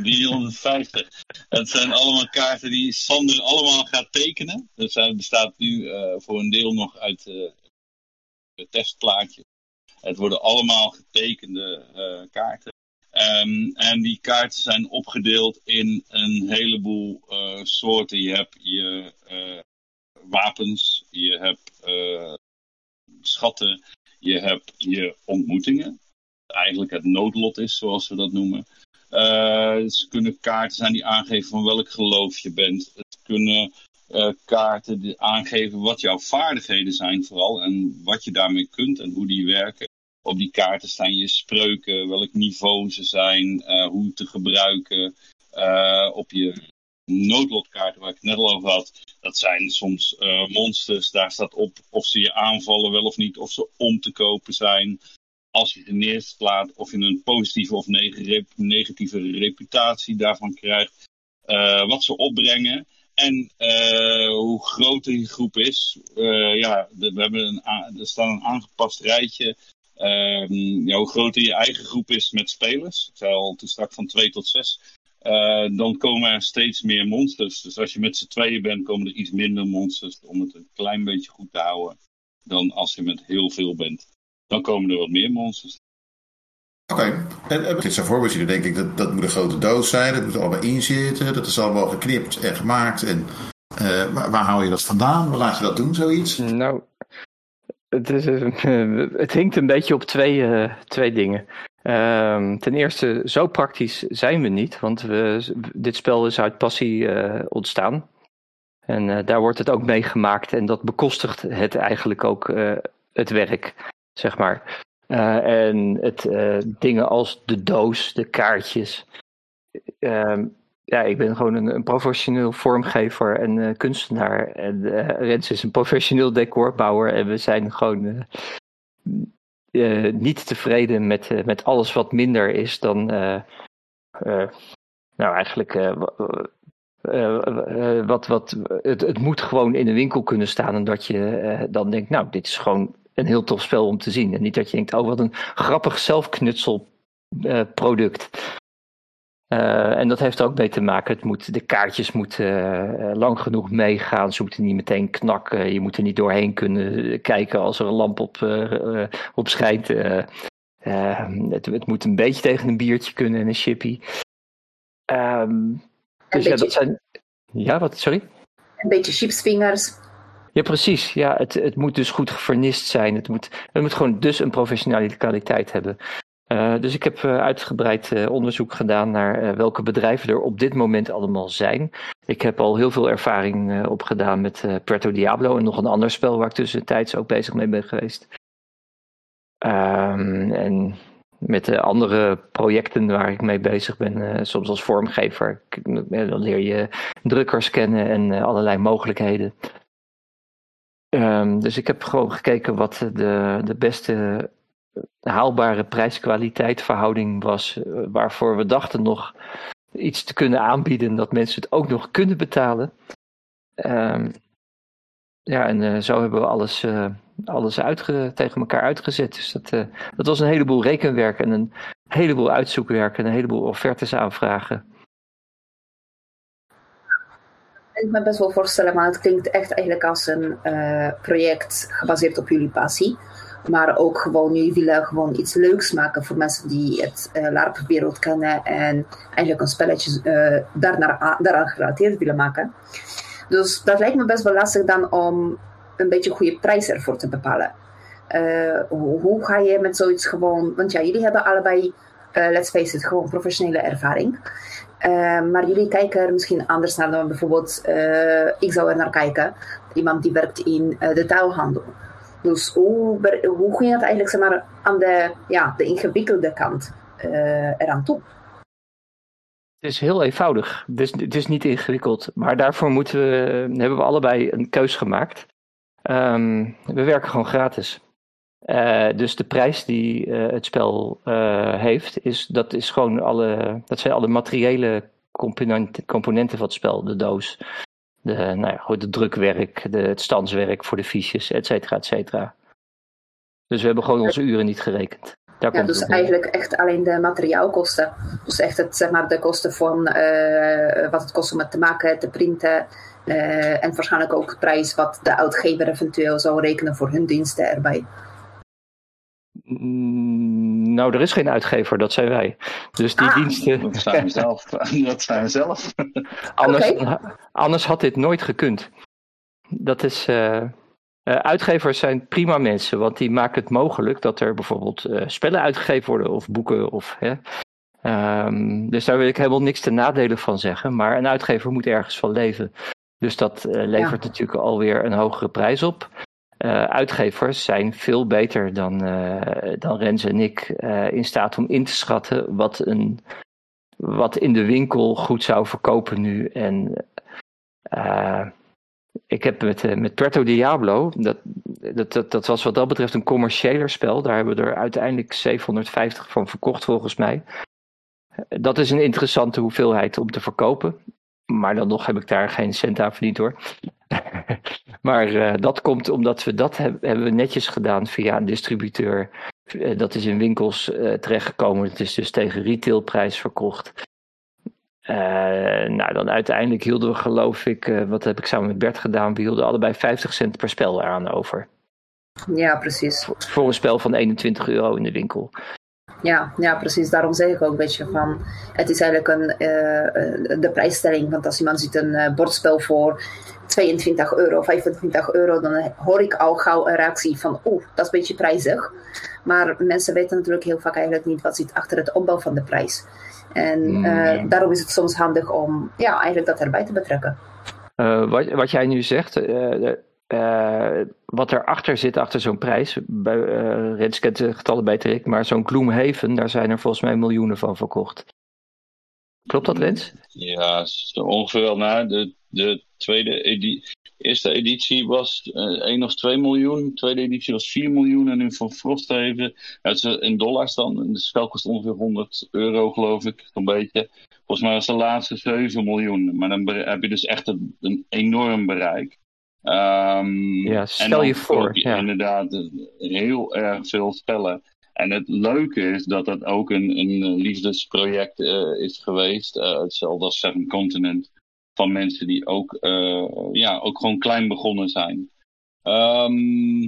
350. Het zijn allemaal kaarten die Sander allemaal gaat tekenen. Dus het bestaat nu uh, voor een deel nog uit uh, testplaatjes. Het worden allemaal getekende uh, kaarten. Ehm, en die kaarten zijn opgedeeld in een heleboel soorten. Je hebt je wapens, je hebt schatten, je hebt je ontmoetingen. Eigenlijk het noodlot is, zoals we dat noemen. het kunnen kaarten zijn die aangeven van welk geloof je bent. Het kunnen kaarten die aangeven wat jouw vaardigheden zijn vooral. En wat je daarmee kunt en hoe die werken. Op die kaarten staan je spreuken, welk niveau ze zijn, uh, hoe te gebruiken. Uh, op je noodlotkaarten waar ik het net al over had, dat zijn soms uh, monsters. Daar staat op of ze je aanvallen wel of niet, of ze om te kopen zijn. Als je ze neerslaat, of je een positieve of negatieve reputatie daarvan krijgt. wat ze opbrengen. En uh, hoe groter die groep is, ja, we hebben een, er staat een aangepast rijtje ja, hoe groter je eigen groep is met spelers, ik zei al te straks van 2 tot 6, uh, dan komen er steeds meer monsters. Dus als je met z'n tweeën bent, komen er iets minder monsters om het een klein beetje goed te houden dan als je met heel veel bent. Dan komen er wat meer monsters. Oké, okay. en dit zijn voorbeelden, denk ik, dat, dat moet een grote doos zijn, dat moet er allemaal inzitten, dat is allemaal geknipt en gemaakt. En uh, waar, waar hou je dat vandaan? Waar laat je dat doen, zoiets? Nou, het, is, het hinkt een beetje op twee, uh, twee dingen. Um, ten eerste, zo praktisch zijn we niet, want we, dit spel is uit passie uh, ontstaan. En uh, daar wordt het ook mee gemaakt en dat bekostigt het eigenlijk ook het werk, zeg maar. en het, dingen als de doos, de kaartjes. Ehm, ja, ik ben gewoon een, een professioneel vormgever en kunstenaar. En Rens is een professioneel decorbouwer. En we zijn gewoon uh, niet tevreden met, met alles wat minder is dan. nou, eigenlijk. wat, wat, het, het moet gewoon in de winkel kunnen staan. En dat je dan denkt, nou, dit is gewoon een heel tof spel om te zien. En niet dat je denkt, oh, wat een grappig zelfknutselproduct. Uh, en dat heeft er ook mee te maken. Het moet, de kaartjes moeten uh, lang genoeg meegaan. Ze moeten niet meteen knakken. Je moet er niet doorheen kunnen kijken als er een lamp op, uh, op schijnt. Het, het, moet een beetje tegen een biertje kunnen en een chippy. Um, dus ja, dat zijn. Ja, wat? Sorry? Een beetje chipsvingers. Ja, precies. Ja, het, het moet dus goed gevernist zijn. Het moet, het moet gewoon dus een professionele kwaliteit hebben. Uh, dus ik heb uh, uitgebreid uh, onderzoek gedaan naar welke bedrijven er op dit moment allemaal zijn. Ik heb al heel veel ervaring opgedaan met Puerto Diablo en nog een ander spel waar ik tussentijds ook bezig mee ben geweest. Um, en met de andere projecten waar ik mee bezig ben, soms als vormgever, dan leer je drukkers kennen en allerlei mogelijkheden. Um, dus ik heb gewoon gekeken wat de, de beste haalbare prijs-kwaliteit verhouding was, eh, waarvoor we dachten nog iets te kunnen aanbieden dat mensen het ook nog kunnen betalen. Um, ja, en uh, zo hebben we alles, uh, alles uitge tegen elkaar uitgezet. Dus dat, dat was een heleboel rekenwerk en een heleboel uitzoekwerk en een heleboel offertes aanvragen. Ik me best wel voorstellen, maar het klinkt echt eigenlijk als een project gebaseerd op jullie passie. Maar ook gewoon, jullie willen gewoon iets leuks maken voor mensen die het uh, LARP-wereld kennen en eigenlijk een spelletje uh, daarnaar, daaraan gerelateerd willen maken. Dus dat lijkt me best wel lastig dan om een beetje een goede prijs ervoor te bepalen. Uh, hoe, ga je met zoiets gewoon, want ja, jullie hebben allebei, let's face it, gewoon professionele ervaring. maar jullie kijken er misschien anders naar dan bijvoorbeeld, ik zou er naar kijken, iemand die werkt in de tuilhandel. Dus hoe, hoe ging dat eigenlijk zeg maar, aan de, ja, de ingewikkelde kant uh, eraan toe? Het is heel eenvoudig. Het is, het is niet ingewikkeld. Maar daarvoor moeten we, hebben we allebei een keus gemaakt. Um, we werken gewoon gratis. Uh, dus de prijs die uh, het spel heeft, is, dat, is gewoon alle, dat zijn alle materiële componenten van het spel. De doos, de, nou ja, goed, het drukwerk, de, het standswerk voor de fiches, et cetera, et cetera. Dus we hebben gewoon onze uren niet gerekend. Daar ja, dus eigenlijk echt alleen de materiaalkosten. Dus echt het, zeg maar, de kosten van uh, wat het kost om het te maken, te printen. Uh, en waarschijnlijk ook de prijs wat de uitgever eventueel zou rekenen voor hun diensten erbij. Mm, Nou, er is geen uitgever, dat zijn wij. Dus die Ah. diensten. Dat zijn we zelf. Dat zijn we zelf. Anders, anders had dit nooit gekund. Dat is. eh, eh, uitgevers zijn prima mensen, want die maken het mogelijk dat er bijvoorbeeld eh, spellen uitgegeven worden of boeken. Of, hè. Ehm, dus daar wil ik helemaal niks ten nadele van zeggen. Maar een uitgever moet ergens van leven. Dus dat levert natuurlijk alweer een hogere prijs op. Eh, uitgevers zijn veel beter dan, eh, dan Rens en ik eh, in staat om in te schatten wat, een, wat in de winkel goed zou verkopen nu. En ik heb met, met Puerto Diablo, dat, dat, dat, dat was wat dat betreft een commerciëler spel. Daar hebben we er uiteindelijk 750 van verkocht volgens mij. Dat is een interessante hoeveelheid om te verkopen. Maar dan nog heb ik daar geen cent aan verdiend hoor. maar eh, dat komt omdat we dat heb- hebben we netjes gedaan via een distributeur. Eh, dat is in winkels eh, terechtgekomen. Het is dus tegen retailprijs verkocht. Nou, dan uiteindelijk hielden we geloof ik, wat heb ik samen met Bert gedaan? We hielden allebei 50 cent per spel eraan over. Ja, precies. Voor een spel van 21 euro in de winkel. Ja, ja, precies. Daarom zeg ik ook een beetje van... Het is eigenlijk een, eh, eh, de prijsstelling. Want als iemand ziet een eh, bordspel voor 22 euro, 25 euro... dan hoor ik al gauw een reactie van... Oeh, dat is een beetje prijzig. Maar mensen weten natuurlijk heel vaak eigenlijk niet... wat zit achter het opbouw van de prijs. En Mm, eh, ja. daarom is het soms handig om ja, eigenlijk dat erbij te betrekken. Wat, wat jij nu zegt, eh, wat erachter zit achter zo'n prijs, bij, eh Rens kent de getallen beter ik, maar zo'n Gloomhaven, daar zijn er volgens mij miljoenen van verkocht. Klopt dat, Rens? Ja, ongeveer wel na. De, de tweede eerste editie was eh 1 of 2 miljoen. De tweede editie was 4 miljoen. En nu van Frosthaven, het in dollars dan. De spel kost ongeveer 100 euro, geloof ik. Zo'n beetje. Volgens mij was de laatste 7 miljoen. Maar dan heb je dus echt een, een enorm bereik. Ehm, Ja, stel je voor, ja. inderdaad heel erg veel spellen. En het leuke is dat dat ook een, een liefdesproject eh, is geweest. eh, hetzelfde als Seven Continent. Van mensen die ook, eh, ja, ook gewoon klein begonnen zijn. Ehm,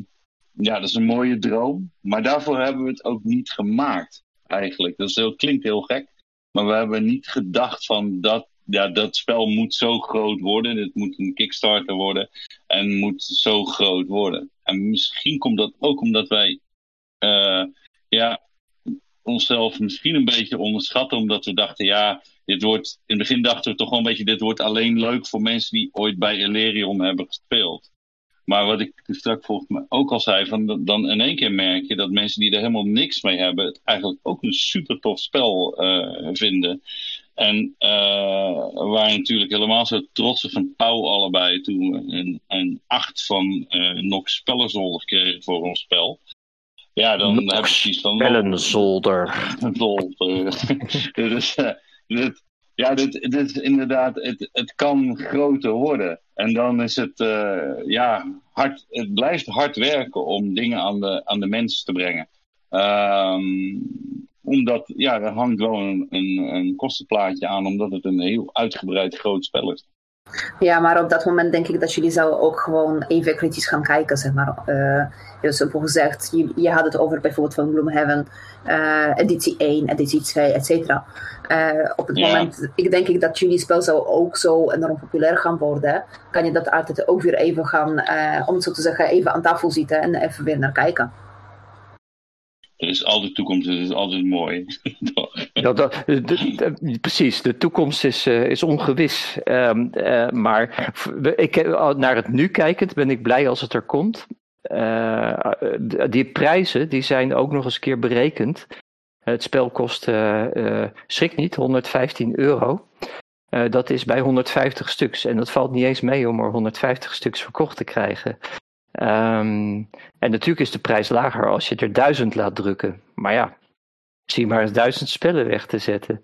ja, dat is een mooie droom. Maar daarvoor hebben we het ook niet gemaakt, eigenlijk. Dat is heel, klinkt heel gek. Maar we hebben niet gedacht van dat, ja, dat spel moet zo groot worden. Dit moet een Kickstarter worden. En moet zo groot worden. En misschien komt dat ook omdat wij eh, ja, onszelf misschien een beetje onderschatten. Omdat we dachten, ja, dit wordt. In het begin dachten we toch wel een beetje: dit wordt alleen leuk voor mensen die ooit bij Elerion hebben gespeeld. Maar wat ik straks volgens mij ook al zei, van, dan in één keer merk je dat mensen die er helemaal niks mee hebben, het eigenlijk ook een super tof spel eh, vinden. En eh, we waren natuurlijk helemaal zo trots op van Pauw allebei toen we een, een 8 van eh Nox Spellenzolder kregen voor ons spel. Ja, dan Nox heb ik zoiets van... Bellenzolder. Lol. dus, eh, dit, ja, dit, dit is inderdaad, het, het kan groter worden. En dan is het, ja, hard, het blijft hard werken om dingen aan de, aan de mensen te brengen. Ehm, omdat, ja, er hangt wel een, een, een kostenplaatje aan, omdat het een heel uitgebreid groot spel is. Ja, maar op dat moment denk ik dat jullie zouden ook gewoon even kritisch gaan kijken, zeg maar. Eh heel simpel gezegd, je, je had het over bijvoorbeeld van Gloomhaven, eh editie 1, editie 2, et cetera. Eh, op het Ja. moment, ik denk ik dat jullie spel zou ook zo enorm populair gaan worden, kan je dat altijd ook weer even gaan, eh, om het zo te zeggen, even aan tafel zitten en even weer naar kijken. Er is altijd toekomst, is altijd mooi. Dat, precies, de toekomst is, eh, is ongewis. Ehm, eh, maar ik, naar het nu kijkend ben ik blij als het er komt. Eh, die prijzen die zijn ook nog eens een keer berekend. Het spel kost, schrik niet, 115 euro. Dat is bij 150 stuks. En dat valt niet eens mee om er 150 stuks verkocht te krijgen. Ehm, en natuurlijk is de prijs lager als je er 1000 laat drukken. Maar ja, zie maar eens duizend spellen weg te zetten.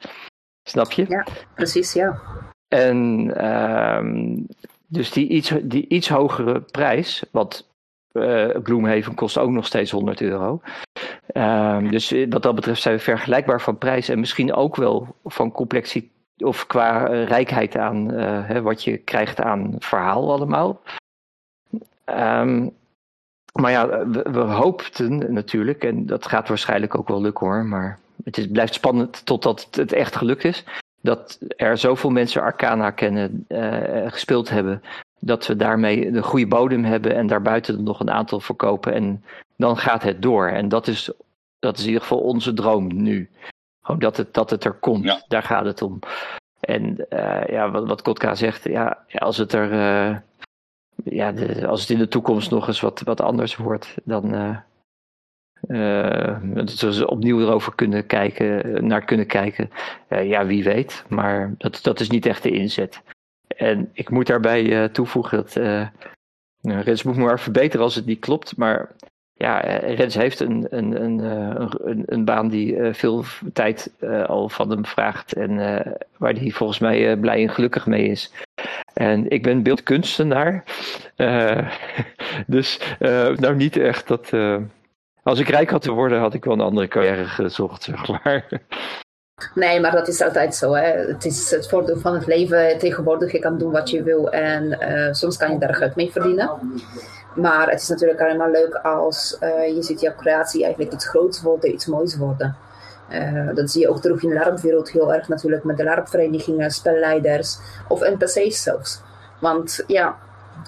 Snap je? Precies, ja. En ehm, dus die iets, die iets hogere prijs, want eh Gloomhaven kost ook nog steeds 100 euro. Ehm, dus wat dat betreft zijn we vergelijkbaar van prijs en misschien ook wel van complexiteit of qua eh, rijkheid aan eh, hè, wat je krijgt aan verhaal allemaal. Ehm, maar ja, we, we, hoopten natuurlijk, en dat gaat waarschijnlijk ook wel lukken hoor, maar het is, blijft spannend totdat het echt gelukt is. Dat er zoveel mensen Arcana kennen, uh, gespeeld hebben, dat we daarmee een goede bodem hebben en daarbuiten nog een aantal verkopen. En dan gaat het door. En dat is, dat is in ieder geval onze droom nu. Gewoon dat het, dat het er komt. Daar gaat het om. En uh, ja, wat, wat Kotka zegt, ja, als het er. Uh, ja, als het in de toekomst nog eens wat, wat anders wordt, dan. Uh, we opnieuw erover kunnen kijken, naar kunnen kijken. ja, wie weet. Maar dat, dat is niet echt de inzet. En ik moet daarbij toevoegen dat. Rens moet me maar verbeteren als het niet klopt. Maar ja, eh, Rens heeft een, een, een, eh, een, een baan die eh, veel tijd al van hem vraagt en waar hij volgens mij blij en gelukkig mee is. En ik ben beeldkunstenaar, dus nou niet echt dat. als ik rijk had te worden, had ik wel een andere carrière gezocht, zeg maar. Nee, maar dat is altijd zo. Hè. Het is het voordeel van het leven. Tegenwoordig je kan doen wat je wil en soms kan je daar geld mee verdienen. Maar het is natuurlijk alleen leuk als uh, je ziet jouw creatie eigenlijk iets groots worden, iets moois worden. Uh, dat zie je ook terug in de LARP-wereld heel erg natuurlijk met de LARP-verenigingen, spelleiders of NPC's zelfs. Want ja,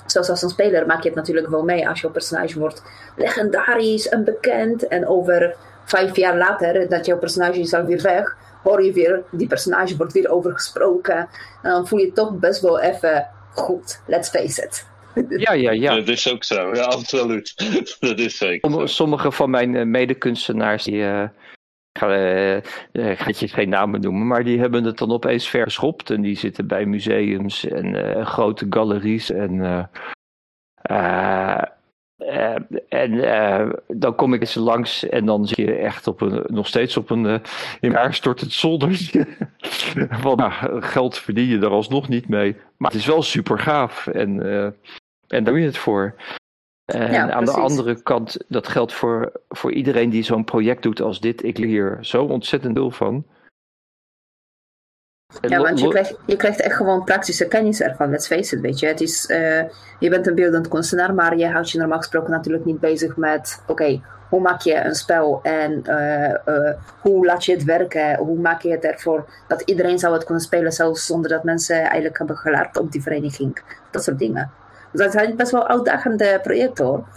zoals als een speler maak je het natuurlijk wel mee als jouw personage wordt legendarisch en bekend en over vijf jaar later dat jouw personage is alweer weg, hoor je weer, die personage wordt weer overgesproken en dan voel je toch best wel even goed, let's face it. Ja, ja, ja. Dat is ook zo, ja, absoluut. dat is zeker. Sommige van mijn eh, medekunstenaars, die. Uh, ik ga, uh, ga je geen namen noemen, maar die hebben het dan opeens verschopt. En die zitten bij museums en grote galeries. En, en dan kom ik eens langs en dan zie je echt op een, nog steeds op een in elkaar stortend zoldertje. Van nou, geld verdien je er alsnog niet mee. Maar het is wel super gaaf. En en daar doe je het voor. En aan de andere kant, dat geldt voor, voor iedereen die zo'n project doet als dit. Ik leer hier zo ontzettend veel van. Ja, want je krijgt, je krijgt echt gewoon praktische kennis ervan, let's face it, weet je. Het is, uh, je bent een beeldend kunstenaar, maar je houdt je normaal gesproken natuurlijk niet bezig met, oké, hoe maak je een spel en uh, uh, hoe laat je het werken, hoe maak je het ervoor dat iedereen zou het kunnen spelen, zelfs zonder dat mensen eigenlijk hebben gelaard op die vereniging. Dat soort dingen dat zijn best wel uitdagende projecten hoor.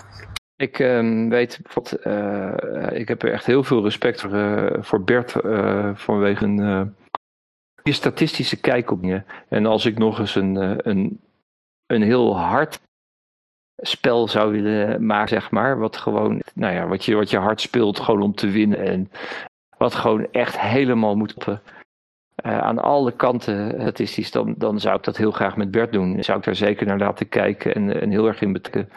Ik um, weet bijvoorbeeld, uh, ik heb echt heel veel respect voor, uh, voor Bert uh, vanwege een statistische kijk op dingen. En als ik nog eens een, een, een heel hard spel zou willen maken, zeg maar, wat gewoon, nou ja, wat je, wat je hard speelt gewoon om te winnen en wat gewoon echt helemaal moet op uh, aan alle kanten statistisch, dan, dan zou ik dat heel graag met Bert doen. Zou ik daar zeker naar laten kijken en, en heel erg in betrekken.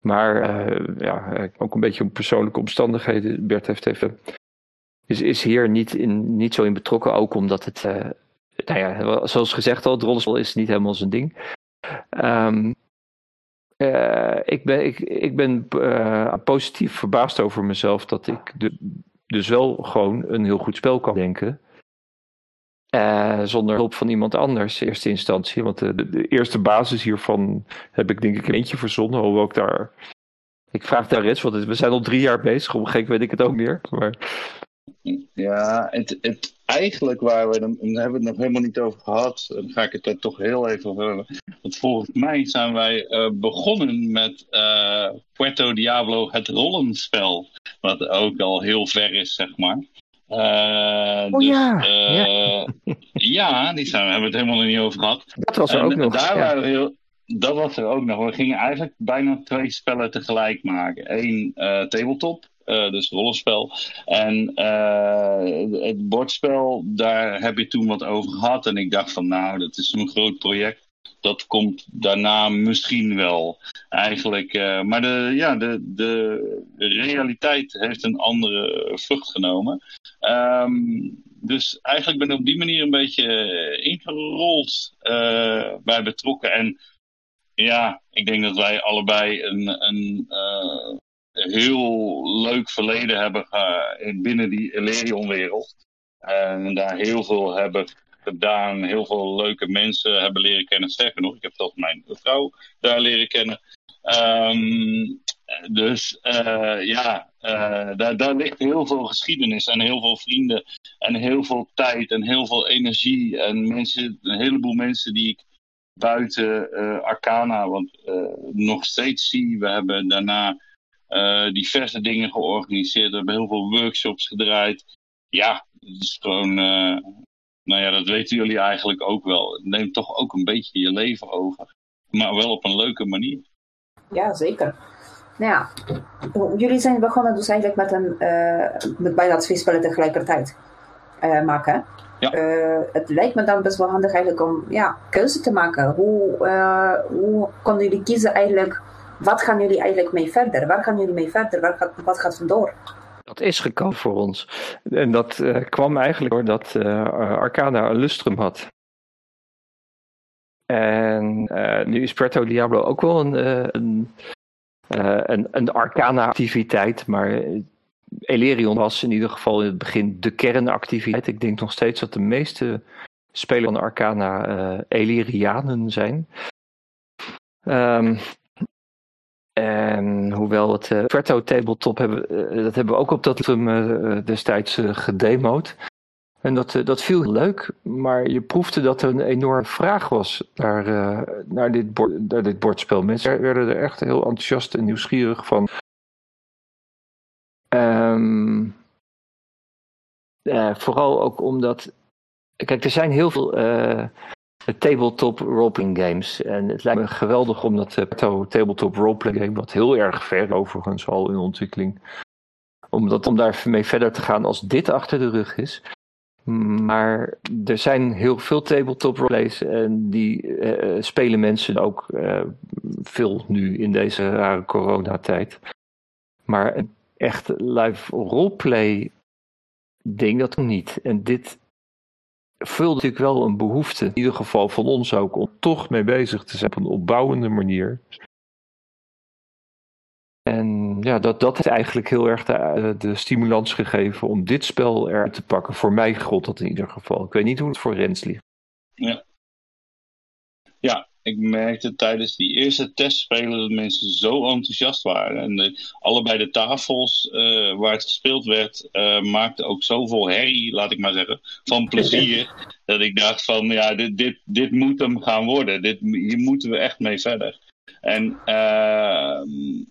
Maar uh, ja, ook een beetje om persoonlijke omstandigheden. Bert heeft even, is, is hier niet, in, niet zo in betrokken, ook omdat het, nou ja, zoals gezegd al, het rollenspel is niet helemaal zijn ding. Um, ik ben, ik, ik ben positief verbaasd over mezelf dat ik dus wel gewoon een heel goed spel kan denken. Uh, zonder hulp van iemand anders in eerste instantie. Want de, de, eerste basis hiervan heb ik denk ik een eentje verzonnen. Hoewel ik daar... Ik vraag daar eens, want we zijn al drie jaar bezig. Een gegeven weet ik het ook meer. Maar... Ja, het, het, eigenlijk waar we, dan, hebben we het nog helemaal niet over gehad. Dan ga ik het er toch heel even over hebben. Want volgens mij zijn wij uh, begonnen met Puerto Diablo, het rollenspel. Wat ook al heel ver is, zeg maar. Uh, oh dus, ja. Uh, ja. die zijn, we hebben het helemaal niet over gehad. Dat was er ook nog. Daar ja. waren heel, dat was er ook nog. We gingen eigenlijk bijna twee spellen tegelijk maken. Eén uh, tabletop, dus rollenspel. En het bordspel, daar heb je toen wat over gehad. En ik dacht van nou, dat is een groot project dat komt daarna misschien wel. Eigenlijk. Uh, maar de, ja, de, de, realiteit heeft een andere vlucht genomen. Um, dus eigenlijk ben ik op die manier een beetje ingerold uh, bij betrokken. En ja, ik denk dat wij allebei een, een heel leuk verleden hebben binnen die Elerion-wereld. En daar heel veel hebben gedaan. Heel veel leuke mensen hebben leren kennen. Sterker nog, ik heb toch mijn vrouw daar leren kennen. Um, Dus uh, ja, uh, daar, daar ligt heel veel geschiedenis en heel veel vrienden en heel veel tijd en heel veel energie en mensen, een heleboel mensen die ik buiten uh, Arcana want, nog steeds zie. We hebben daarna diverse dingen georganiseerd, we hebben heel veel workshops gedraaid. Ja, het is gewoon, nou ja, dat weten jullie eigenlijk ook wel. Het neemt toch ook een beetje je leven over, maar wel op een leuke manier. Ja, zeker. Nou ja, jullie zijn begonnen dus eigenlijk met, een, uh, met bijna twee spellen tegelijkertijd uh, maken. Ja. Uh, het lijkt me dan best wel handig eigenlijk om ja, keuze te maken. Hoe, hoe konden jullie kiezen eigenlijk, wat gaan jullie eigenlijk mee verder? Waar gaan jullie mee verder? Waar gaat, wat gaat vandoor? Dat is gekomen voor ons. En dat kwam eigenlijk doordat Arcana een lustrum had. En nu is Puerto Diablo ook wel een, een uh, een, een arcana-activiteit, maar Elerion was in ieder geval in het begin de kernactiviteit. Ik denk nog steeds dat de meeste spelers van Arcana uh, Elerianen zijn. Um, en hoewel het uh, Tabletop hebben, dat hebben we ook op dat uh, destijds gedemoed. En dat, eh, dat viel leuk, maar je proefde dat er een enorme vraag was naar, naar, dit, bord, naar dit bordspel. Mensen werden er echt heel enthousiast en nieuwsgierig van. Uh, vooral ook omdat. Kijk, er zijn heel veel tabletop roleplaying games. En het lijkt me geweldig om dat tabletop roleplaying game, wat heel erg ver overigens al in ontwikkeling. Om, dat, om daar mee verder te gaan als dit achter de rug is. Maar er zijn heel veel tabletop roleplays en die uh, spelen mensen ook veel nu in deze rare coronatijd. Maar een echt live roleplay ding, dat niet. En dit vult natuurlijk wel een behoefte, in ieder geval van ons ook, om toch mee bezig te zijn op een opbouwende manier. En ja, dat, dat heeft eigenlijk heel erg de, eh, de stimulans gegeven om dit spel eruit te pakken. Voor mij god dat in ieder geval. Ik weet niet hoe het voor Rens ligt. Ja. Ja, ik merkte tijdens die eerste testspelen dat mensen zo enthousiast waren. En de, allebei de tafels uh, waar het gespeeld werd, uh, maakten ook zoveel herrie, laat ik maar zeggen, van plezier. dat ik dacht van, ja, dit, dit, dit moet hem gaan worden. Dit, hier moeten we echt mee verder. En uh,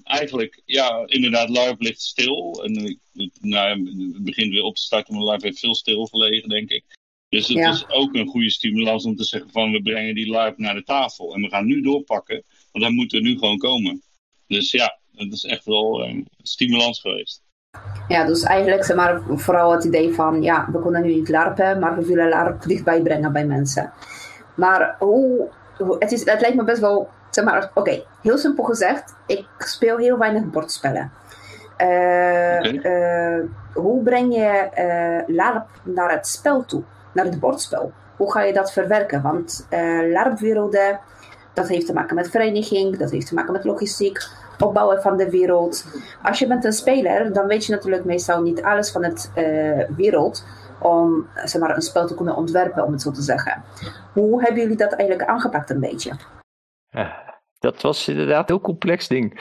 eigenlijk, ja, inderdaad, LARP ligt stil. En nou, het begint weer op te starten, maar LARP heeft veel stilgelegen, denk ik. Dus het is ook een goede stimulans om te zeggen van we brengen die LARP naar de tafel. En we gaan nu doorpakken, want hij moet er nu gewoon komen. Dus ja, dat is echt wel een stimulans geweest. Ja, dus eigenlijk zeg maar vooral het idee van ja, we kunnen nu niet larpen, maar we willen larp dichtbij brengen bij mensen. Maar hoe, het, is, het lijkt me best wel zeg maar, oké, heel simpel gezegd, ik speel heel weinig bordspellen. Uh, hoe breng je uh, LARP naar het spel toe, naar het bordspel? Hoe ga je dat verwerken? Want LARP-werelden, dat heeft te maken met vereniging, dat heeft te maken met logistiek, opbouwen van de wereld. Als je bent een speler, dan weet je natuurlijk meestal niet alles van het wereld om zeg maar, een spel te kunnen ontwerpen, om het zo te zeggen. Hoe hebben jullie dat eigenlijk aangepakt een beetje? dat was inderdaad een heel complex ding.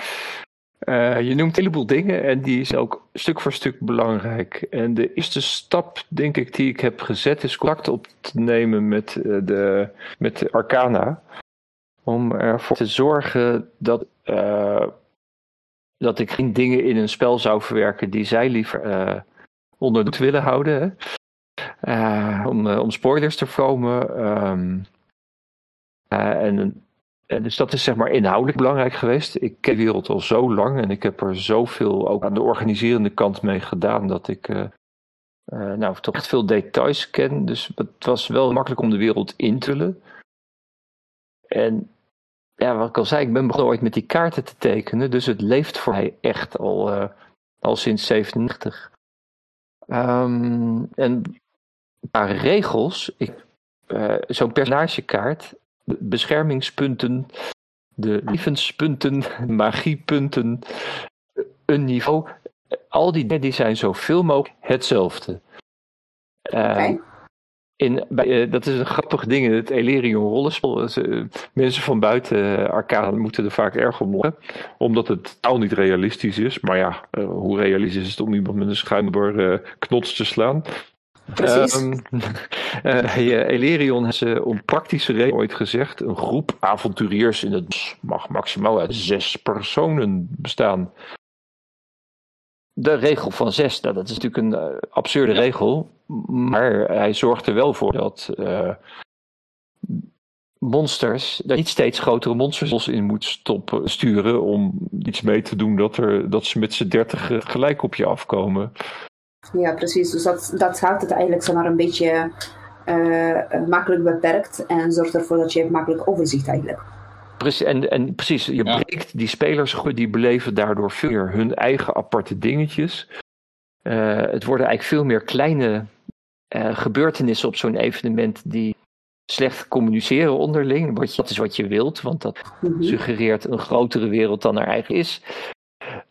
Uh, je noemt een heleboel dingen en die is ook stuk voor stuk belangrijk. En de eerste stap, denk ik, die ik heb gezet, is contact op te nemen met, uh, de, met de Arcana. Om ervoor te zorgen dat, uh, dat ik geen dingen in een spel zou verwerken die zij liever onder de willen houden. om, om spoilers te voorkomen. Um, en en dus dat is zeg maar inhoudelijk belangrijk geweest. Ik ken de wereld al zo lang en ik heb er zoveel ook aan de organiserende kant mee gedaan dat ik uh, uh, nou, toch echt veel details ken. Dus het was wel makkelijk om de wereld in te vullen. En ja, wat ik al zei, ik ben begonnen ooit met die kaarten te tekenen. Dus het leeft voor mij echt al, al sinds 97. Um, en een paar regels. Zo'n personagekaart beschermingspunten, de levenspunten, magiepunten, een niveau. Al die dingen die zijn zoveel mogelijk hetzelfde. Uh, in, bij, dat is een grappig ding in het Elerion rollenspel. mensen van buiten Arcane moeten er vaak erg om lachen. Omdat het taal niet realistisch is. Maar ja, hoe realistisch is het om iemand met een schuimbaar knots te slaan? Precies. Um, uh, Elerion heeft ze om praktische reden ooit gezegd: een groep avonturiers in het mag maximaal uit zes personen bestaan. De regel van zes, nou, dat is natuurlijk een uh, absurde ja. regel, maar hij zorgt er wel voor dat uh, monsters, dat niet steeds grotere monsters in moet stoppen, sturen om iets mee te doen dat, er, dat ze met z'n dertig gelijk op je afkomen. Ja, precies. Dus dat, dat houdt het eigenlijk zeg maar, een beetje uh, makkelijk beperkt en zorgt ervoor dat je makkelijk overzicht eigenlijk. Precies, en, en precies, je ja. breekt die spelers, die beleven daardoor veel meer hun eigen aparte dingetjes. Uh, het worden eigenlijk veel meer kleine uh, gebeurtenissen op zo'n evenement die slecht communiceren onderling. Wat je, dat is wat je wilt, want dat mm -hmm. suggereert een grotere wereld dan er eigenlijk is.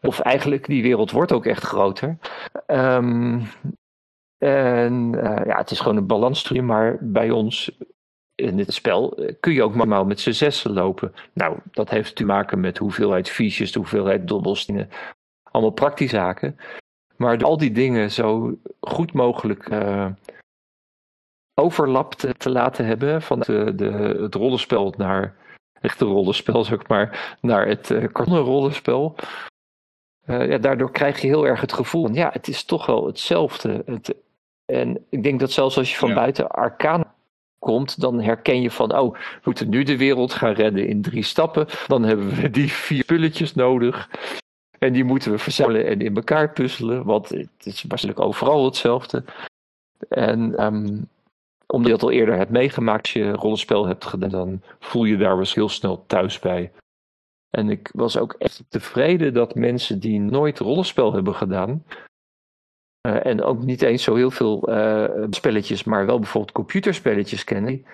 Of eigenlijk, die wereld wordt ook echt groter. Um, en uh, ja, het is gewoon een balansstream, maar bij ons in dit spel kun je ook normaal met z'n zessen lopen. Nou, dat heeft te maken met hoeveelheid fiches, de hoeveelheid dobbelstenen. Allemaal praktische zaken. Maar al die dingen zo goed mogelijk uh, overlap te, te, laten hebben van de, de, het rollenspel naar echte rollenspel, zeg maar, naar het uh, rollenspel. Uh, ja, daardoor krijg je heel erg het gevoel van ja, het is toch wel hetzelfde. Het, en ik denk dat zelfs als je van ja. buiten Arcana komt, dan herken je van oh, we moeten nu de wereld gaan redden in drie stappen. Dan hebben we die vier spulletjes nodig. En die moeten we verzamelen en in elkaar puzzelen, want het is waarschijnlijk overal hetzelfde. En um, omdat je dat al eerder hebt meegemaakt, als je rollenspel hebt gedaan, dan voel je daar wel heel snel thuis bij. En ik was ook echt tevreden dat mensen die nooit rollenspel hebben gedaan. Uh, en ook niet eens zo heel veel uh, spelletjes, maar wel bijvoorbeeld computerspelletjes kennen.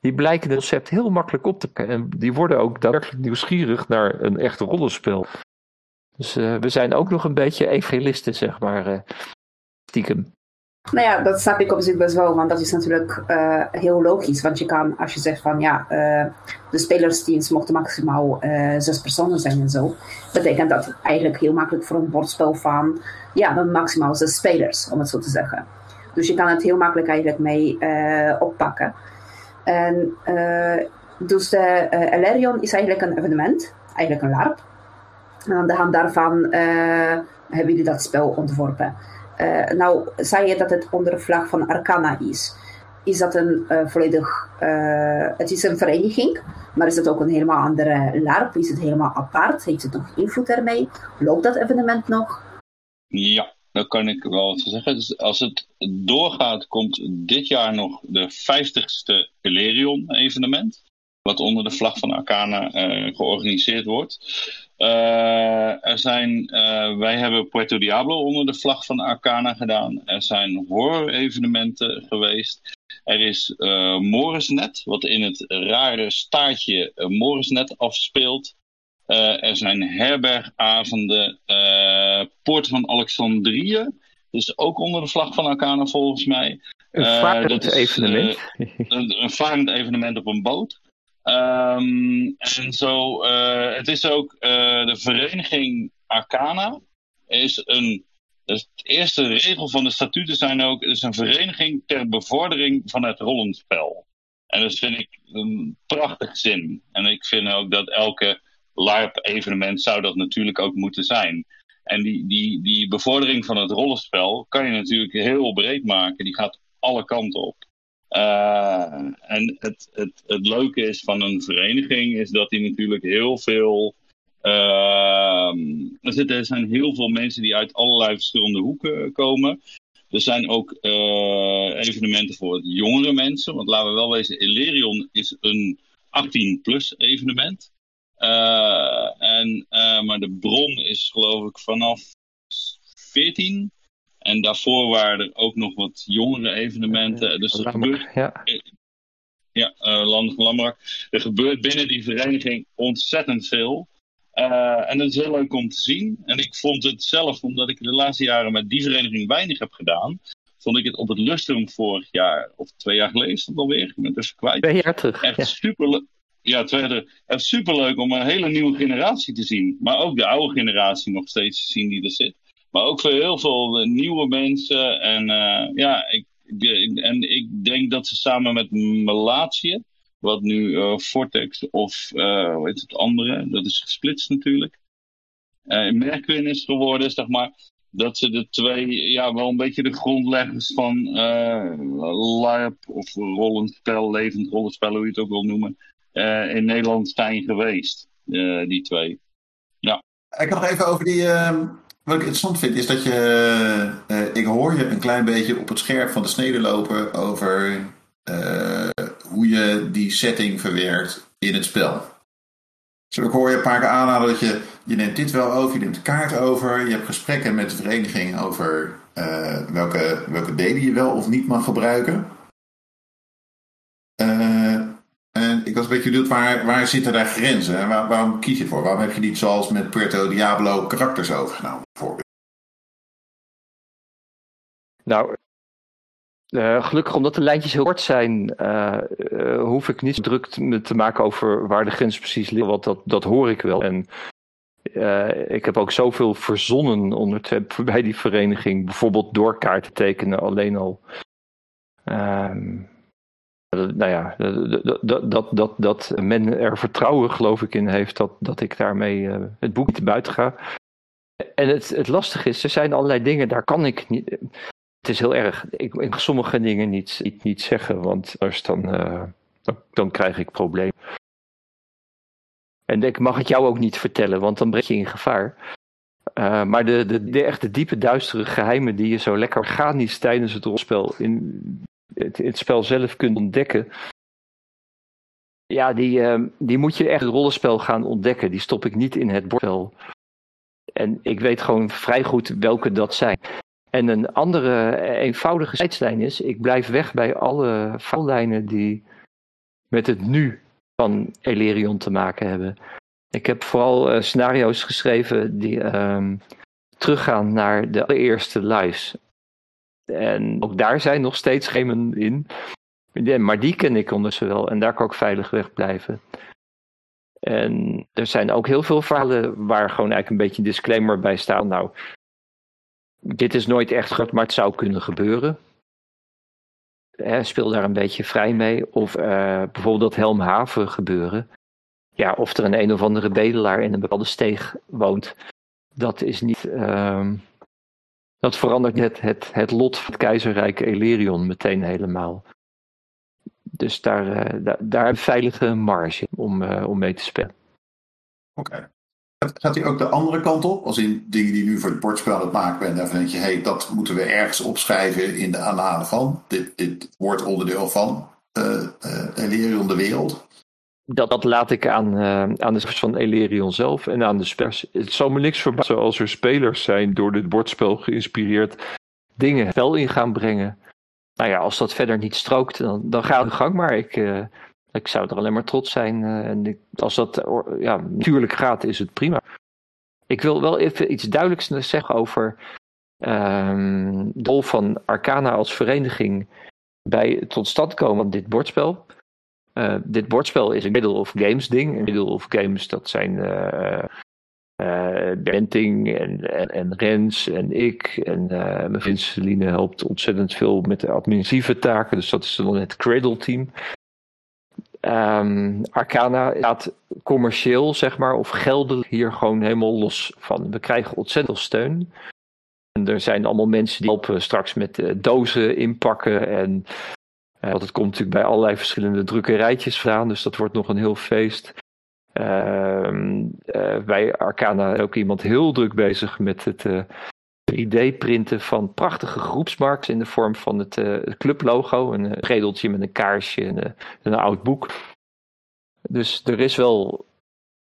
Die blijken het concept heel makkelijk op te pakken. En die worden ook daadwerkelijk nieuwsgierig naar een echt rollenspel. Dus uh, we zijn ook nog een beetje evangelisten, zeg maar. stiekem. Nou ja, dat snap ik op zich best wel, want dat is natuurlijk uh, heel logisch. Want je kan, als je zegt van ja, uh, de spelersteams mochten maximaal uh, zes personen zijn en zo, betekent dat eigenlijk heel makkelijk voor een bordspel van ja, maximaal zes spelers, om het zo te zeggen. Dus je kan het heel makkelijk eigenlijk mee oppakken. En dus de Elerion is eigenlijk een evenement, eigenlijk een LARP. En aan de hand daarvan hebben jullie dat spel ontworpen. Uh, nou, zei je dat het onder de vlag van Arcana is. Is dat een uh, volledig... Uh, het is een vereniging, maar is het ook een helemaal andere LARP? Is het helemaal apart? Heeft het nog invloed ermee? Loopt dat evenement nog? Ja, dat kan ik wel wat zeggen. Dus als het doorgaat, komt dit jaar nog de 50ste Elerion evenement. Wat onder de vlag van Arcana georganiseerd wordt. Uh, er zijn, uh, wij hebben Puerto Diablo onder de vlag van Arcana gedaan. Er zijn horror-evenementen geweest. Er is uh, Morisnet, wat in het rare staartje Morisnet afspeelt. er zijn herbergavonden. Poort van Alexandrië, dus ook onder de vlag van Arcana volgens mij. Een varend evenement. een, een varend evenement op een boot. Um, en zo, uh, het is ook uh, de vereniging Arcana. Is een, dus de eerste regel van de statuten zijn ook, het is een vereniging ter bevordering van het rollenspel. En dat vind ik een prachtig zin. En ik vind ook dat elke LARP-evenement zou dat natuurlijk ook moeten zijn. En die, die, die bevordering van het rollenspel kan je natuurlijk heel breed maken. Die gaat alle kanten op. Uh, en het, het, het leuke is van een vereniging is dat die natuurlijk heel veel. Uh, er zijn heel veel mensen die uit allerlei verschillende hoeken komen. Er zijn ook uh, evenementen voor jongere mensen. Want laten we wel wezen, Elerion is een 18-plus evenement. en, maar de bron is geloof ik vanaf 14. En daarvoor waren er ook nog wat jongere evenementen. Dus er gebeurt, ja, ja uh, Land Lamrak. Er gebeurt binnen die vereniging ontzettend veel. Uh, en dat is heel leuk om te zien. En ik vond het zelf, omdat ik de laatste jaren met die vereniging weinig heb gedaan, vond ik het op het Lustrum vorig jaar, of twee jaar geleden is het alweer, ik ben het even kwijt. Twee jaar terug. Echt ja. super, ja, twee, echt superleuk om een hele nieuwe generatie te zien. Maar ook de oude generatie nog steeds te zien die er zit. Maar ook voor heel veel eh, nieuwe mensen. En eh, ja, ik, en ik denk dat ze samen met Melatië, wat nu eh, Vortex of hoe heet het andere, dat is gesplitst natuurlijk. Merkwin is geworden, zeg maar. Dat ze de twee, ja, wel een beetje de grondleggers van eh LARP of rollenspel, levend rollenspel, hoe je het ook wil noemen, in Nederland zijn geweest. die twee. Ik had nog even over die. Wat ik interessant vind is dat je. eh, ik hoor je een klein beetje op het scherp van de snede lopen over eh, hoe je die setting verwerkt in het spel. Zo, ik hoor je een paar keer aanhalen dat je. Je neemt dit wel over, je neemt de kaart over. Je hebt gesprekken met de vereniging over eh, welke, welke delen je wel of niet mag gebruiken. Een beetje benieuwd, waar, waar zitten daar grenzen? En waar- waarom kies je voor? Waarom heb je niet zoals met Puerto Diablo karakters overgenomen, bijvoorbeeld? Nou, eh, gelukkig omdat de lijntjes heel kort zijn, eh, eh, hoef ik niet druk te, te maken over waar de grens precies ligt. Want dat, dat hoor ik wel. En ik heb ook zoveel verzonnen ondertussen bij die vereniging. Bijvoorbeeld door kaarten tekenen alleen al. Ehm, nou ja, dat, dat, dat, dat, dat men er vertrouwen geloof ik in heeft dat, dat ik daarmee eh, het boek te buiten ga. En het, het lastige is, er zijn allerlei dingen, daar kan ik niet. Het is heel erg. Ik, mag sommige dingen niet, niet, niet zeggen, want anders dan, eh, dan, krijg ik problemen. En ik mag het jou ook niet vertellen, want dan breng je in gevaar. Eh, maar de, de, de echte diepe, duistere geheimen die je zo lekker organisch tijdens het rolspel in het, spel zelf kunt ontdekken. Ja, die, eh, die moet je echt het rollenspel gaan ontdekken. Die stop ik niet in het bordspel. En ik weet gewoon vrij goed welke dat zijn. En een andere eh, eenvoudige tijdslijn is, ik blijf weg bij alle verhaallijnen die met het nu van Elerion te maken hebben. Ik heb vooral eh, scenario's geschreven die ehm, teruggaan naar de allereerste lives. En ook daar zijn nog steeds schemen in. Maar die ken ik ondertussen wel en daar kan ik veilig weg blijven. En er zijn ook heel veel verhalen waar gewoon eigenlijk een beetje een disclaimer bij staat. Nou, dit is nooit echt groot, maar het zou kunnen gebeuren. Hè, speel daar een beetje vrij mee. Of eh, bijvoorbeeld dat Helmhaven gebeuren. Ja, of er een een of andere bedelaar in een bepaalde steeg woont. Dat is niet. ehm, dat verandert net het, het lot van het keizerrijk Elerion meteen helemaal. Dus daar, eh, daar, daar een veilige marge om, eh, om mee te spelen. Oké. Gaat- Gaat hij ook de andere kant op? Als in dingen die nu voor het bordspel aan het maken bent. Daarvan denk je, hé, hey, dat moeten we ergens opschrijven in de aanhalen van. Dit, dit wordt onderdeel van eh, Elerion de wereld. Dat, dat laat ik aan, eh, aan de spelers van Elerion zelf en aan de spelers. Het zal me niks verbazen als er spelers zijn door dit bordspel geïnspireerd dingen wel in gaan brengen. Nou ja, als dat verder niet strookt, dan, dan gaat het gang maar. Ik, eh, ik zou er alleen maar trots zijn. eh, en als dat ja, natuurlijk gaat, is het prima. Ik wil wel even iets duidelijks zeggen over ehm, de rol van Arcana als vereniging bij het tot stand komen van dit bordspel. Eh, dit bordspel is een Middle of Games ding. Een Middle of Games, dat zijn eh, Benting en, en, en Rens en ik. En mijn vriend Celine helpt ontzettend veel met de administratieve taken. Dus dat is dan het Cradle team. Ehm, Arcana staat commercieel, zeg maar, of geldelijk hier gewoon helemaal los van. We krijgen ontzettend veel steun. En er zijn allemaal mensen die helpen straks met dozen inpakken en want het komt natuurlijk bij allerlei verschillende drukkerijtjes vandaan, dus dat wordt nog een heel feest. Ehm, eh, Arcana ook iemand heel druk bezig met het eh, 3D-printen van prachtige groepsmarks in de vorm van het, eh, clublogo. Een eh, redeltje met een kaarsje en eh, een oud boek. Dus er is wel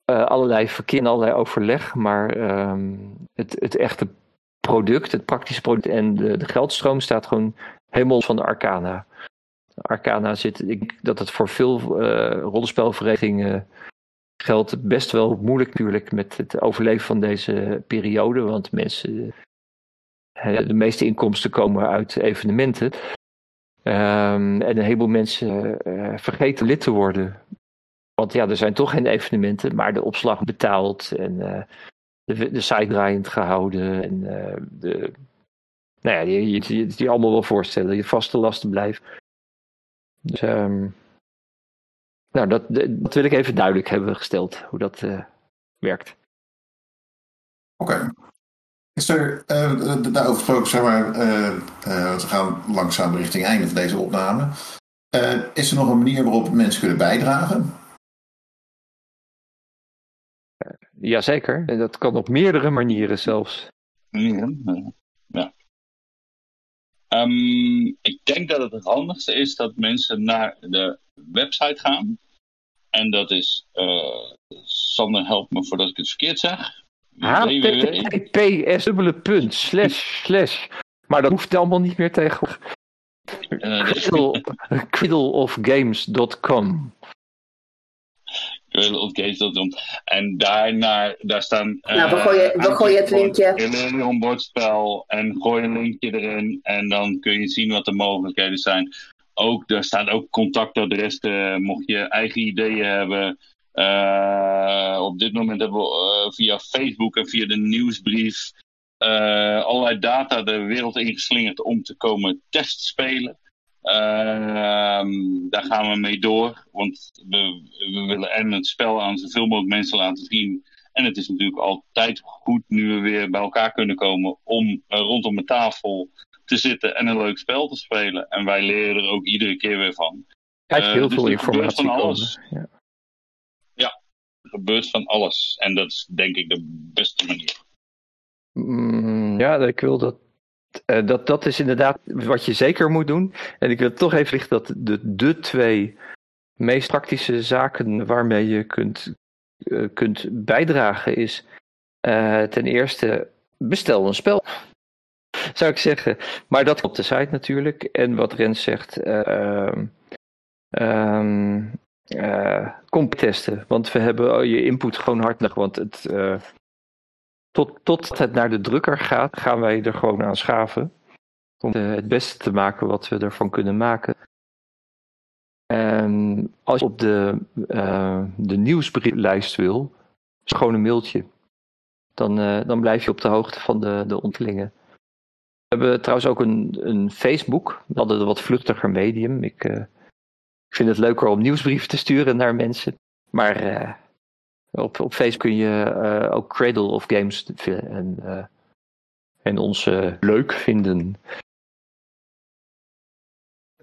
eh, allerlei verkeer allerlei overleg, maar ehm, het, het echte product, het praktische product en de, de geldstroom staat gewoon helemaal van de Arcana. Arcana zit, ik dat het voor veel eh rollenspelverenigingen geldt best wel moeilijk natuurlijk met het overleven van deze periode. Want mensen de meeste inkomsten komen uit evenementen. Ehm, en een heleboel mensen vergeten lid te worden. Want ja, er zijn toch geen evenementen, maar de opslag betaald en de, de site draaiend gehouden. En de, nou ja, je, je, je, je allemaal wel voorstellen, je vaste lasten blijft. Dus um, nou, dat, dat wil ik even duidelijk hebben gesteld, hoe dat uh, werkt. Oké. Is er, uh, daarover gesproken, zeg maar, uh, we gaan langzaam richting het einde van deze opname. is er nog een manier waarop mensen kunnen bijdragen? Jazeker, en dat kan op meerdere manieren zelfs. Ja, ja. Um, ik denk dat het handigste is dat mensen naar de website gaan. En dat is, uh, Sander helpt me voordat ik het verkeerd zeg. https punt slash slash. Maar dat hoeft allemaal niet meer tegenwoordig. Uh, Criddleofgames.com Criddleofgames.com En daarna, daar staan... Nou, we gooien, we gooien het linkje. Een bordspel en gooi een linkje erin. En dan kun je zien wat de mogelijkheden zijn ook, daar staan ook contactadressen, mocht je eigen ideeën hebben. Uh, op dit moment hebben we uh, via Facebook en via de nieuwsbrief uh, allerlei data de wereld ingeslingerd om te komen testspelen. Ehm, daar gaan we mee door, want we, we willen en het spel aan zoveel mogelijk mensen laten zien. En het is natuurlijk altijd goed nu we weer bij elkaar kunnen komen om rondom een tafel te zitten en een leuk spel te spelen. En wij leren er ook iedere keer weer van. Kijk, uh, heel dus veel informatie van alles. Ja. ja, er gebeurt van alles. En dat is denk ik de beste manier. Mm, ja, ik wil dat uh, dat, dat is inderdaad wat je zeker moet doen. En ik wil toch even richten dat de, de twee meest praktische zaken waarmee je kunt, uh, kunt bijdragen is uh, ten eerste bestel een spel zou ik zeggen. Maar dat op de site natuurlijk. En wat Rens zegt, uh, kom testen. Want we hebben je input gewoon hard nodig. Want het, tot, tot het naar de drukker gaat, gaan wij er gewoon aan schaven. Om het beste te maken wat we ervan kunnen maken. En als je op de, uh, de nieuwsbrieflijst wil, een mailtje. Dan, uh, dan blijf je op de hoogte van de, de ontwikkelingen. We hebben trouwens ook een, een Facebook. We hadden een wat vluchtiger medium. Ik, ik vind het leuker om nieuwsbrieven te sturen naar mensen. Maar op, op Facebook kun je uh, ook Cradle of Games en, en ons leuk vinden.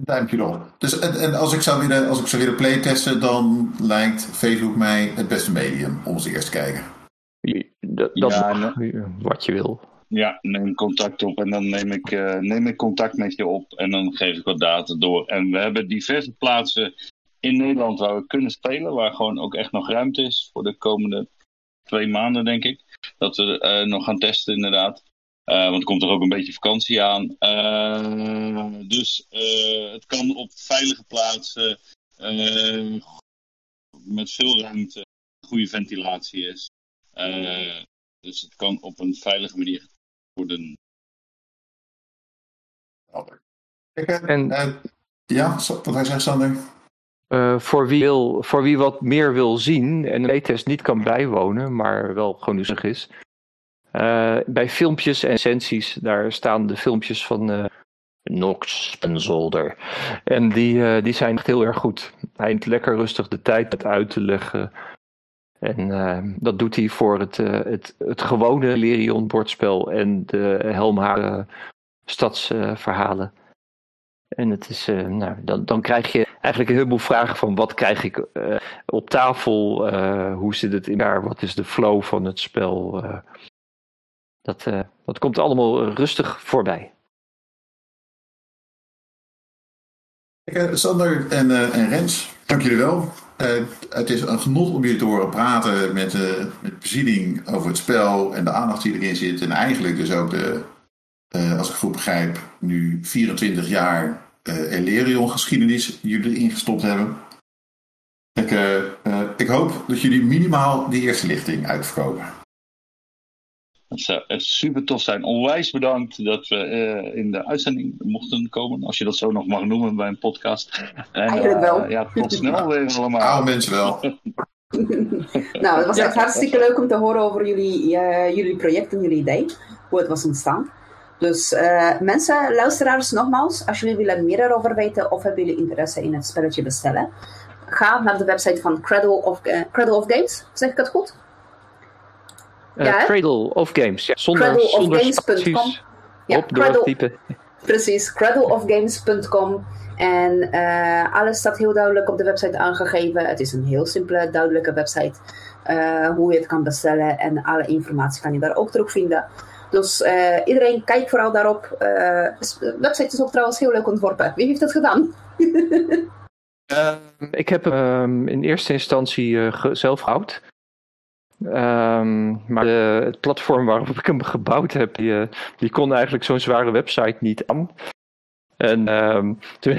Duimpje erop. Dus, en, en, als, ik zou willen, als ik zou willen playtesten, dan lijkt Facebook mij het beste medium om eens eerst te kijken. Dat, dat ja, is wat je wil. Ja, neem contact op en dan neem ik, uh, neem ik contact met je op en dan geef ik wat data door. En we hebben diverse plaatsen in Nederland waar we kunnen spelen, waar gewoon ook echt nog ruimte is voor de komende twee maanden, denk ik. Dat we uh, nog gaan testen, inderdaad. Uh, want er komt er ook een beetje vakantie aan. dus het kan op veilige plaatsen, met veel ruimte, goede ventilatie is. dus het kan op een veilige manier worden. En, uh, ja, wat hij zegt, Sander? Uh, voor, wie wil, voor wie wat meer wil zien en een test niet kan bijwonen, maar wel gewoon nieuwsgierig is. Uh, bij filmpjes en essenties, daar staan de filmpjes van uh, Nox Spenzolder. En die, die zijn echt heel erg goed. Hij neemt lekker rustig de tijd uit te leggen en dat doet hij voor het, het, het gewone Lerion bordspel en de Helmharen stadsverhalen. En het is, uh, nou, dan, dan krijg je eigenlijk een heleboel vragen van wat krijg ik op tafel, hoe zit het in daar, wat is de flow van het spel. dat, dat komt allemaal rustig voorbij. Sander en, en Rens, dank jullie wel. Het is een genot om jullie te horen praten met, met bezieling over het spel en de aandacht die erin zit. En eigenlijk dus ook de, als ik goed begrijp, nu 24 jaar Elerion geschiedenis jullie erin gestopt hebben. Ik, ik hoop dat jullie minimaal die eerste lichting uitverkopen. Het zou echt super tof zijn. Onwijs bedankt dat we uh, in de uitzending mochten komen. Als je dat zo nog mag noemen bij een podcast. En, Eigenlijk wel. Uh, ja, tot snel weer allemaal. Oude mensen wel. nou, het was echt hartstikke leuk om te horen over jullie, uh, jullie project en jullie idee. Hoe het was ontstaan. Dus uh, mensen, luisteraars, nogmaals, als jullie willen meer erover weten of hebben jullie interesse in het spelletje bestellen, ga naar de website van Cradle of, uh, Cradle of Games. Zeg ik het goed? Uh, ja, Cradle of Games, ja. Zonder, Cradleofgames.com. Ja, op doortypen. Precies, cradleofgames.com. En alles staat heel duidelijk op de website aangegeven. Het is een heel simpele, duidelijke website. Hoe je het kan bestellen en alle informatie kan je daar ook terugvinden. Dus uh, iedereen kijkt vooral daarop. de website is ook trouwens heel leuk ontworpen. Wie heeft dat gedaan? ik heb hem in eerste instantie zelf gehouden. Um, maar het platform waarop ik hem gebouwd heb, die, uh, die kon eigenlijk zo'n zware website niet aan. En um, toen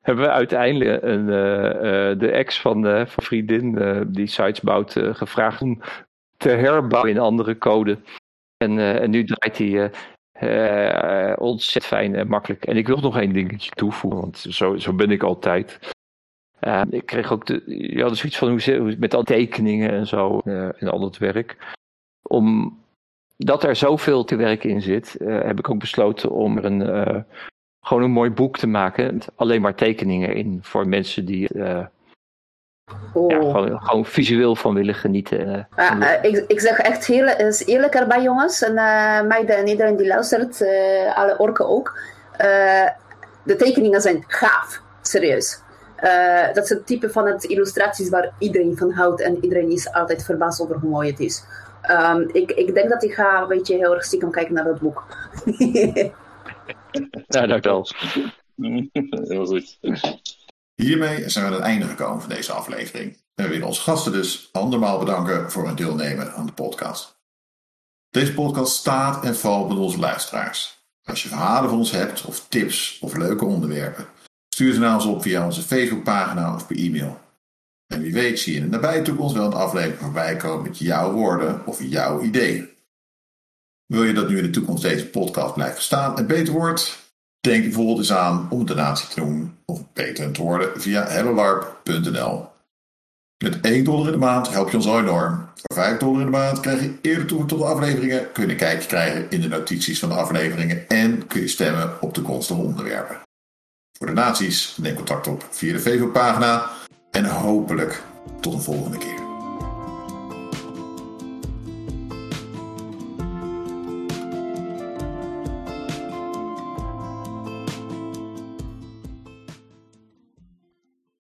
hebben we uiteindelijk een, uh, uh, de ex van, van vriendin die sites bouwt gevraagd om te herbouwen in andere code. En, en nu draait hij ontzettend fijn en makkelijk. En ik wil nog één dingetje toevoegen, want zo, zo ben ik altijd. Uh, ik kreeg ook de, je had zoiets van hoe, met al tekeningen en zo en al dat werk. Omdat er zoveel te werk in zit, heb ik ook besloten om er een, gewoon een mooi boek te maken. Alleen maar tekeningen in voor mensen die oh. ja, gewoon, gewoon, visueel van willen genieten. ik, ik zeg echt heel is eerlijk erbij jongens en meiden en iedereen die luistert, alle orken ook. de tekeningen zijn gaaf, serieus. Uh, dat is het type van het illustraties waar iedereen van houdt en iedereen is altijd verbaasd over hoe mooi het is. Um, ik, ik denk dat ik ga een beetje heel erg stiekem kijken naar dat boek. ja, dankjewel. Heel goed. Hiermee zijn we aan het einde gekomen van deze aflevering. En we willen onze gasten dus andermaal bedanken voor hun deelnemen aan de podcast. Deze podcast staat en valt met onze luisteraars. Als je verhalen van ons hebt, of tips of leuke onderwerpen, Stuur ze naar ons op via onze Facebookpagina of per e-mail. En wie weet zie je in de nabije toekomst wel een aflevering voorbij komen met jouw woorden of jouw ideeën. Wil je dat nu in de toekomst deze podcast blijft staan en beter wordt? Denk bijvoorbeeld eens aan om een donatie te doen of beter te worden via hellolarp.nl. Met 1 dollar in de maand help je ons al enorm. Voor 5 dollar in de maand krijg je eerder toegang tot de afleveringen, kun je een kijkje krijgen in de notities van de afleveringen en kun je stemmen op de toekomstige onderwerpen. Voor de naties neem contact op via de Facebook-pagina en hopelijk tot een volgende keer.